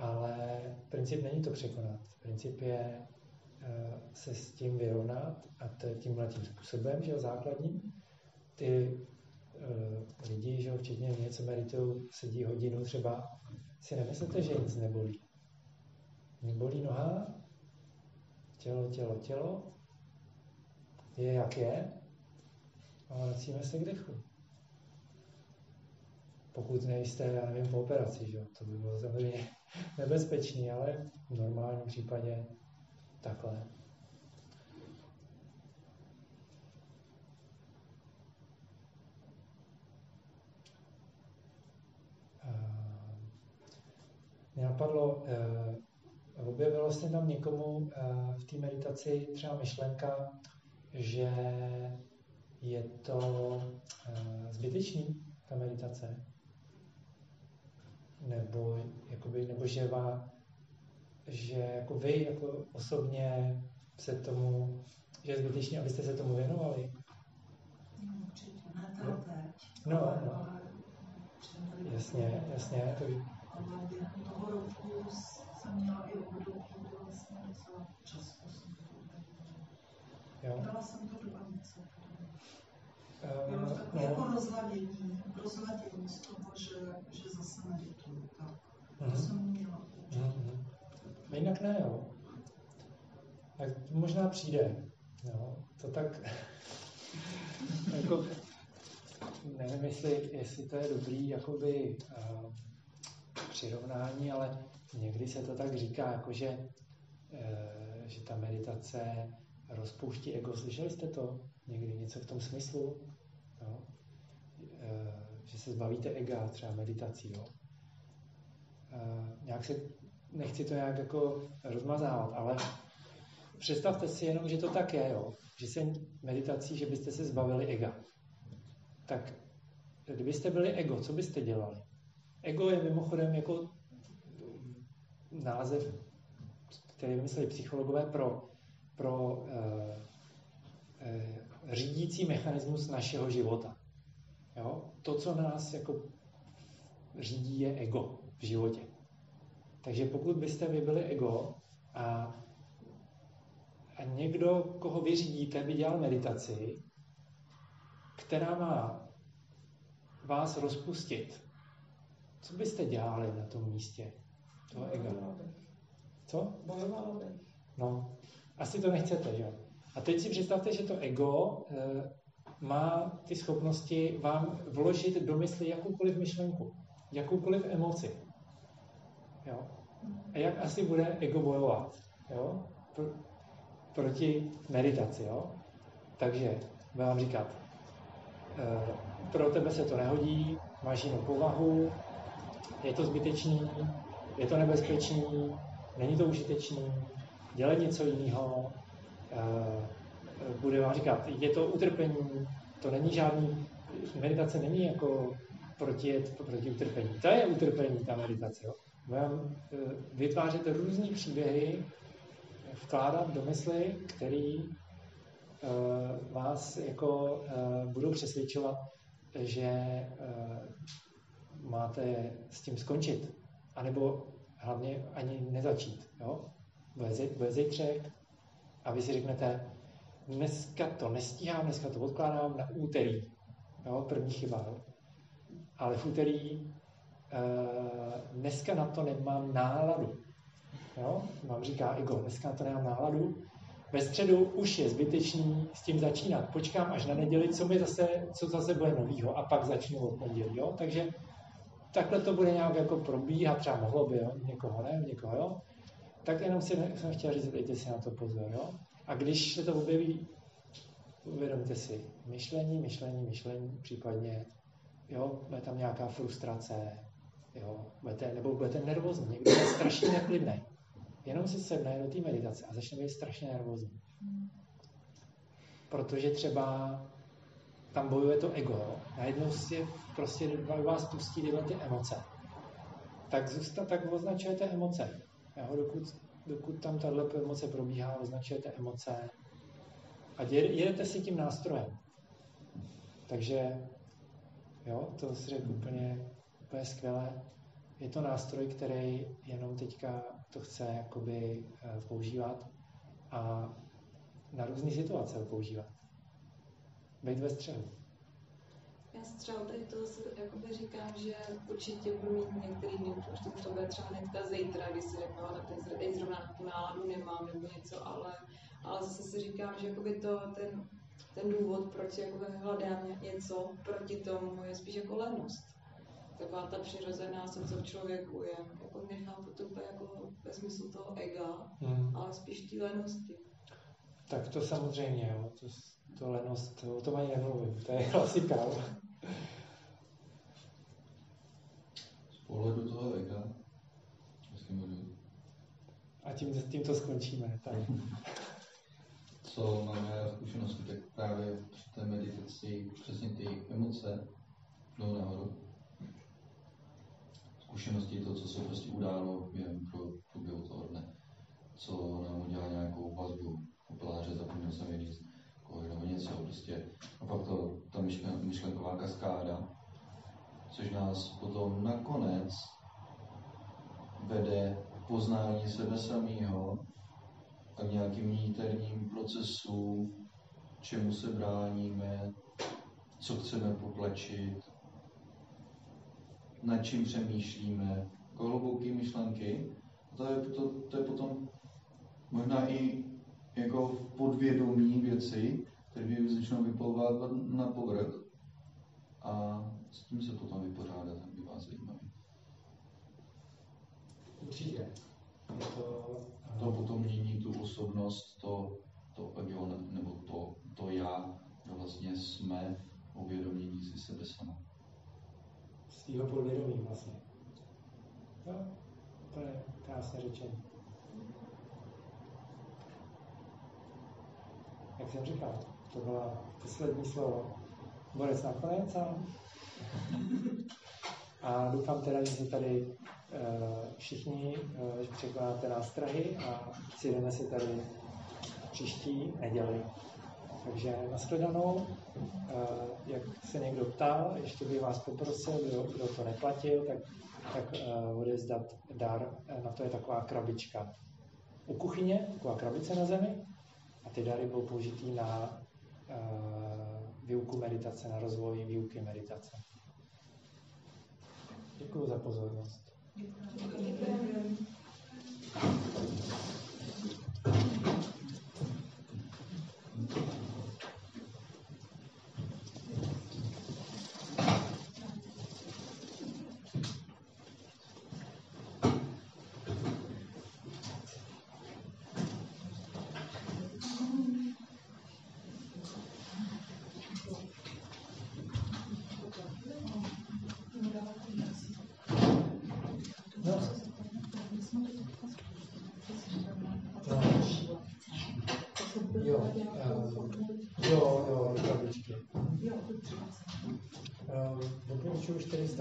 Ale princip není to překonat. Princip je se s tím vyrovnat a to je tímhle tím způsobem, že základním. Ty uh, lidi, že včetně mě, co meditují, sedí hodinu třeba, si nemyslíte, že nic nebolí. Mě bolí noha, tělo, tělo, tělo, je jak je, a vracíme se k dechu. Pokud nejste, já nevím, po operaci, že? to by bylo samozřejmě nebezpečný, ale v normálním případě takhle. Mě napadlo, eh, objevilo se tam někomu eh, v té meditaci třeba myšlenka, že je to eh, zbytečný, ta meditace? Nebo, jakoby, nebo že, má, že jako vy jako osobně se tomu, že je zbytečný, abyste se tomu věnovali? No, určitě, ne to teď. No, no. Jasně, jasně. To... Ale během toho roku jsem měla i období, kdy vlastně docela to Jo. Dala jsem to. No. jako rozladění, rozladění z toho, že, že zase medituju. Tak. Uh-huh. To mhm. jsem měla. A jinak ne, jo. Tak možná přijde. Jo. To tak jako nevím, jestli, jestli to je dobrý jakoby uh, přirovnání, ale někdy se to tak říká, jako že, uh, že ta meditace rozpouští ego. Slyšeli jste to někdy něco v tom smyslu? Uh, že se zbavíte ega třeba meditací. Jo? Uh, nějak se, nechci to nějak jako rozmazávat, ale představte si jenom, že to tak je, jo? že se meditací, že byste se zbavili ega tak kdybyste byli ego, co byste dělali? Ego je mimochodem jako název, který vymysleli psychologové pro, pro uh, uh, řídící mechanismus našeho života. Jo? To, co nás jako řídí, je ego v životě. Takže pokud byste vy byli ego a, a někdo, koho vy řídíte, by dělal meditaci, která má vás rozpustit, co byste dělali na tom místě toho ega? Co? Bojovala No, asi to nechcete, jo? A teď si představte, že to ego e, má ty schopnosti vám vložit do mysli jakoukoliv myšlenku, jakoukoliv emoci. Jo? A jak asi bude ego bojovat? Jo? Pro, proti meditaci, jo? Takže vám říkat, Eh, pro tebe se to nehodí, máš jinou povahu, je to zbytečný, je to nebezpečný, není to užitečný, dělej něco jiného, eh, bude vám říkat, je to utrpení, to není žádný, meditace není jako proti, proti utrpení. To je utrpení, ta meditace. Jo. Vám eh, vytvářet různé příběhy, vkládat do mysli, který Eh, vás jako eh, budou přesvědčovat, že máte s tím skončit. A nebo hlavně ani nezačít. Jo? Bude zítřek a vy si řeknete, dneska to nestíhám, dneska to odkládám na úterý. Jo? První chyba. Jo? Ale v úterý dneska na to nemám náladu. Jo? Vám říká ego, dneska na to nemám náladu, ve středu už je zbytečný s tím začínat. Počkám až na neděli, co mi zase, co zase bude novýho a pak začnu od pondělí. Jo? Takže takhle to bude nějak jako probíhat, třeba mohlo by, jo? někoho ne, někoho jo. Tak jenom si jsem chtěl říct, dejte si na to pozor. Jo? A když se to objeví, uvědomte si, myšlení, myšlení, myšlení, případně, jo, bude tam nějaká frustrace, jo, budete, nebo budete nervózní, někdo je strašně neklidný jenom si sedne do té meditace a začne být strašně nervózní. Protože třeba tam bojuje to ego, najednou si prostě vás pustí tyhle ty emoce. Tak zůstat, tak označujete emoce. Jo, dokud, dokud tam tahle emoce probíhá, označujete emoce a jedete si tím nástrojem. Takže jo, to si řekl úplně, úplně skvěle. Je to nástroj, který jenom teďka to chce jakoby eh, používat a na různé situace používat. Být ve střehu. Já třeba tady to jakoby říkám, že určitě budu mít některý dny, už to, bude třeba hnedka zítra, když si řeknu, ale teď zrovna tu náladu nemám nebo něco, ale, ale zase si říkám, že jakoby to, ten, ten důvod, proč jakoby hledám něco proti tomu, je spíš jako lenost. Taková ta přirozená se co v člověku je. Jako nechápu to úplně jako ve smyslu toho ega, hmm. ale spíš té lenosti. Tak to samozřejmě, jo. To, to lenost, o tom ani nemluvím, to je klasika. Z pohledu toho ega, jestli můžu. A tím, tím to skončíme. Tak. Co máme zkušenosti, tak právě při té meditaci přesně ty emoce jdou nahoru. Zkušenosti, to, co se prostě událo během pro průběhu toho dne, co nám udělá nějakou vazbu, opeláře, zapomněl jsem je říct, nebo něco, prostě. A pak to, ta myšlenková kaskáda, což nás potom nakonec vede poznání sebe samého a nějakým niterním procesům, čemu se bráníme, co chceme potlačit, nad čím přemýšlíme, jako hluboké myšlenky. To je, to, to je potom možná i jako v podvědomí věci, které začnou vyplouvat na povrch a s tím se potom vypořádat, tak by vás zajímavý. Určitě. To, to potom mění tu osobnost, to, to ego, nebo to, to já, že vlastně jsme uvědomění si sebe sama. Z tého podvědomí vlastně. Jo, to je krásně řečeno. Jak jsem říkal, to byla poslední slovo. Borec nakonec a, a doufám teda, že se tady uh, všichni uh, překládáte nástrahy a přijdeme se tady příští neděli. Takže nashledanou. Uh, jak se někdo ptal, ještě bych vás poprosil, kdo, kdo to neplatil, tak, tak odezdat dar. Na to je taková krabička u kuchyně, taková krabice na zemi. A ty dary budou použitý na uh, výuku meditace, na rozvoj výuky meditace. Děkuji za pozornost. Děkuji.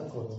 esta.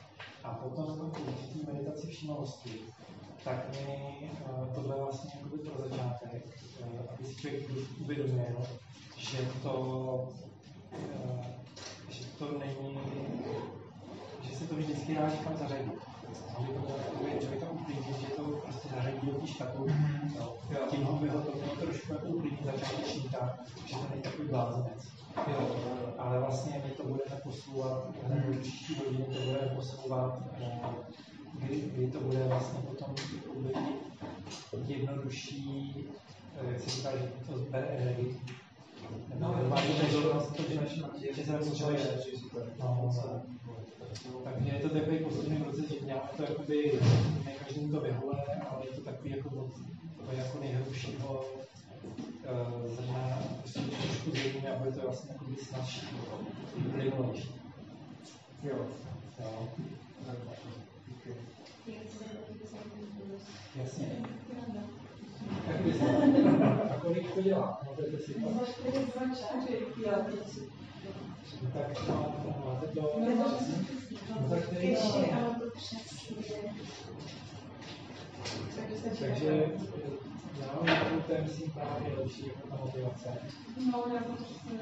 A potom v té meditaci všímavosti, tak mi tohle vlastně jakoby pro začátek, aby si člověk uvědomil, že to, že to není, že se to vždycky dá někam zařadit že to by to uklidnit, že to prostě zařadí do té škatulky. No. Tím by ho to trošku jako uklidnit začátečníka, že to není takový blázinec. Jo, ale vlastně my to budeme posouvat, nebo příští hodiny to budeme posouvat kdy, kdy to bude vlastně potom jednodušší, eh, jak se říká, že to zbere energii. No, potřebuješ. No, no. Takže je to takový postupný proces, že děláme to jakoby, ne každému to vyhovuje, ale je to takový jako toho jako nejhrubšího uh, zrna, prostě trošku zřejmě a bude to vlastně jakoby snazší, plynulejší. Jo. Jo. Jasně. Jak bys A kolik to dělá? Můžete si to? Tak máte to... No, tak to. Takže já mám jako to je myslím právě lepší jako ta motivace. No, já to přesně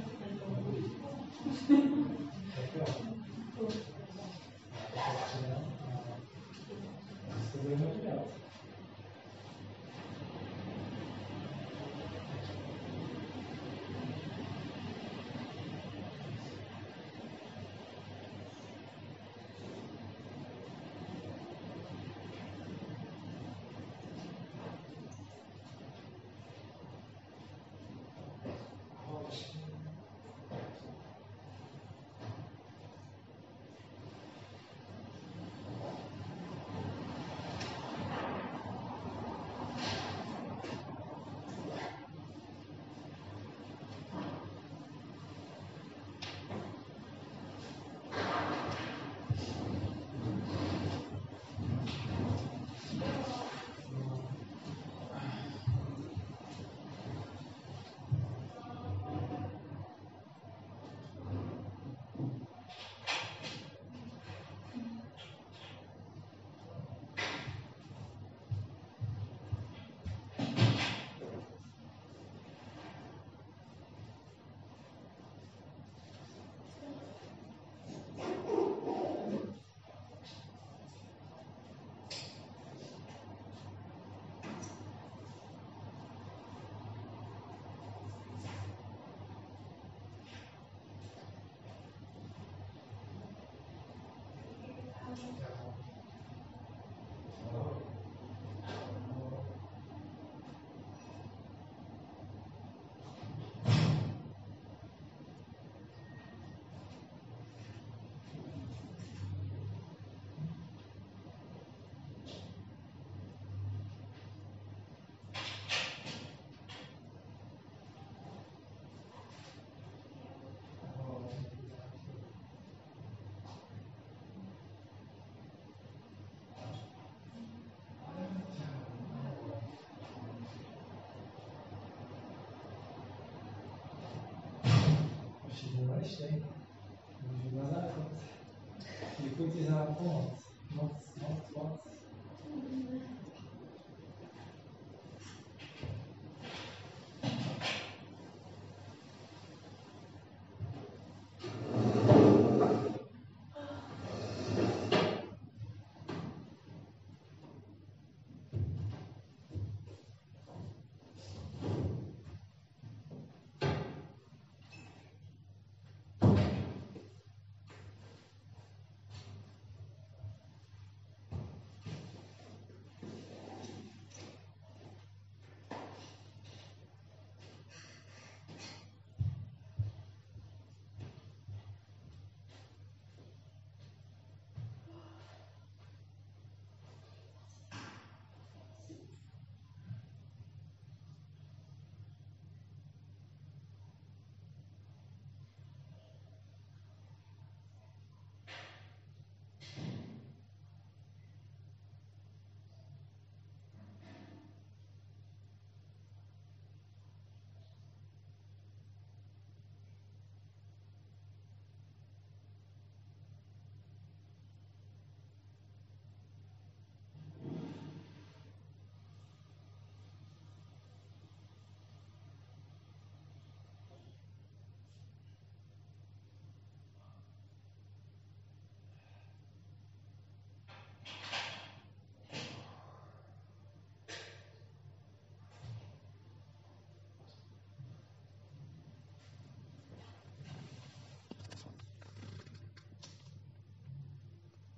ještě. Můžu na záchod. Děkuji ti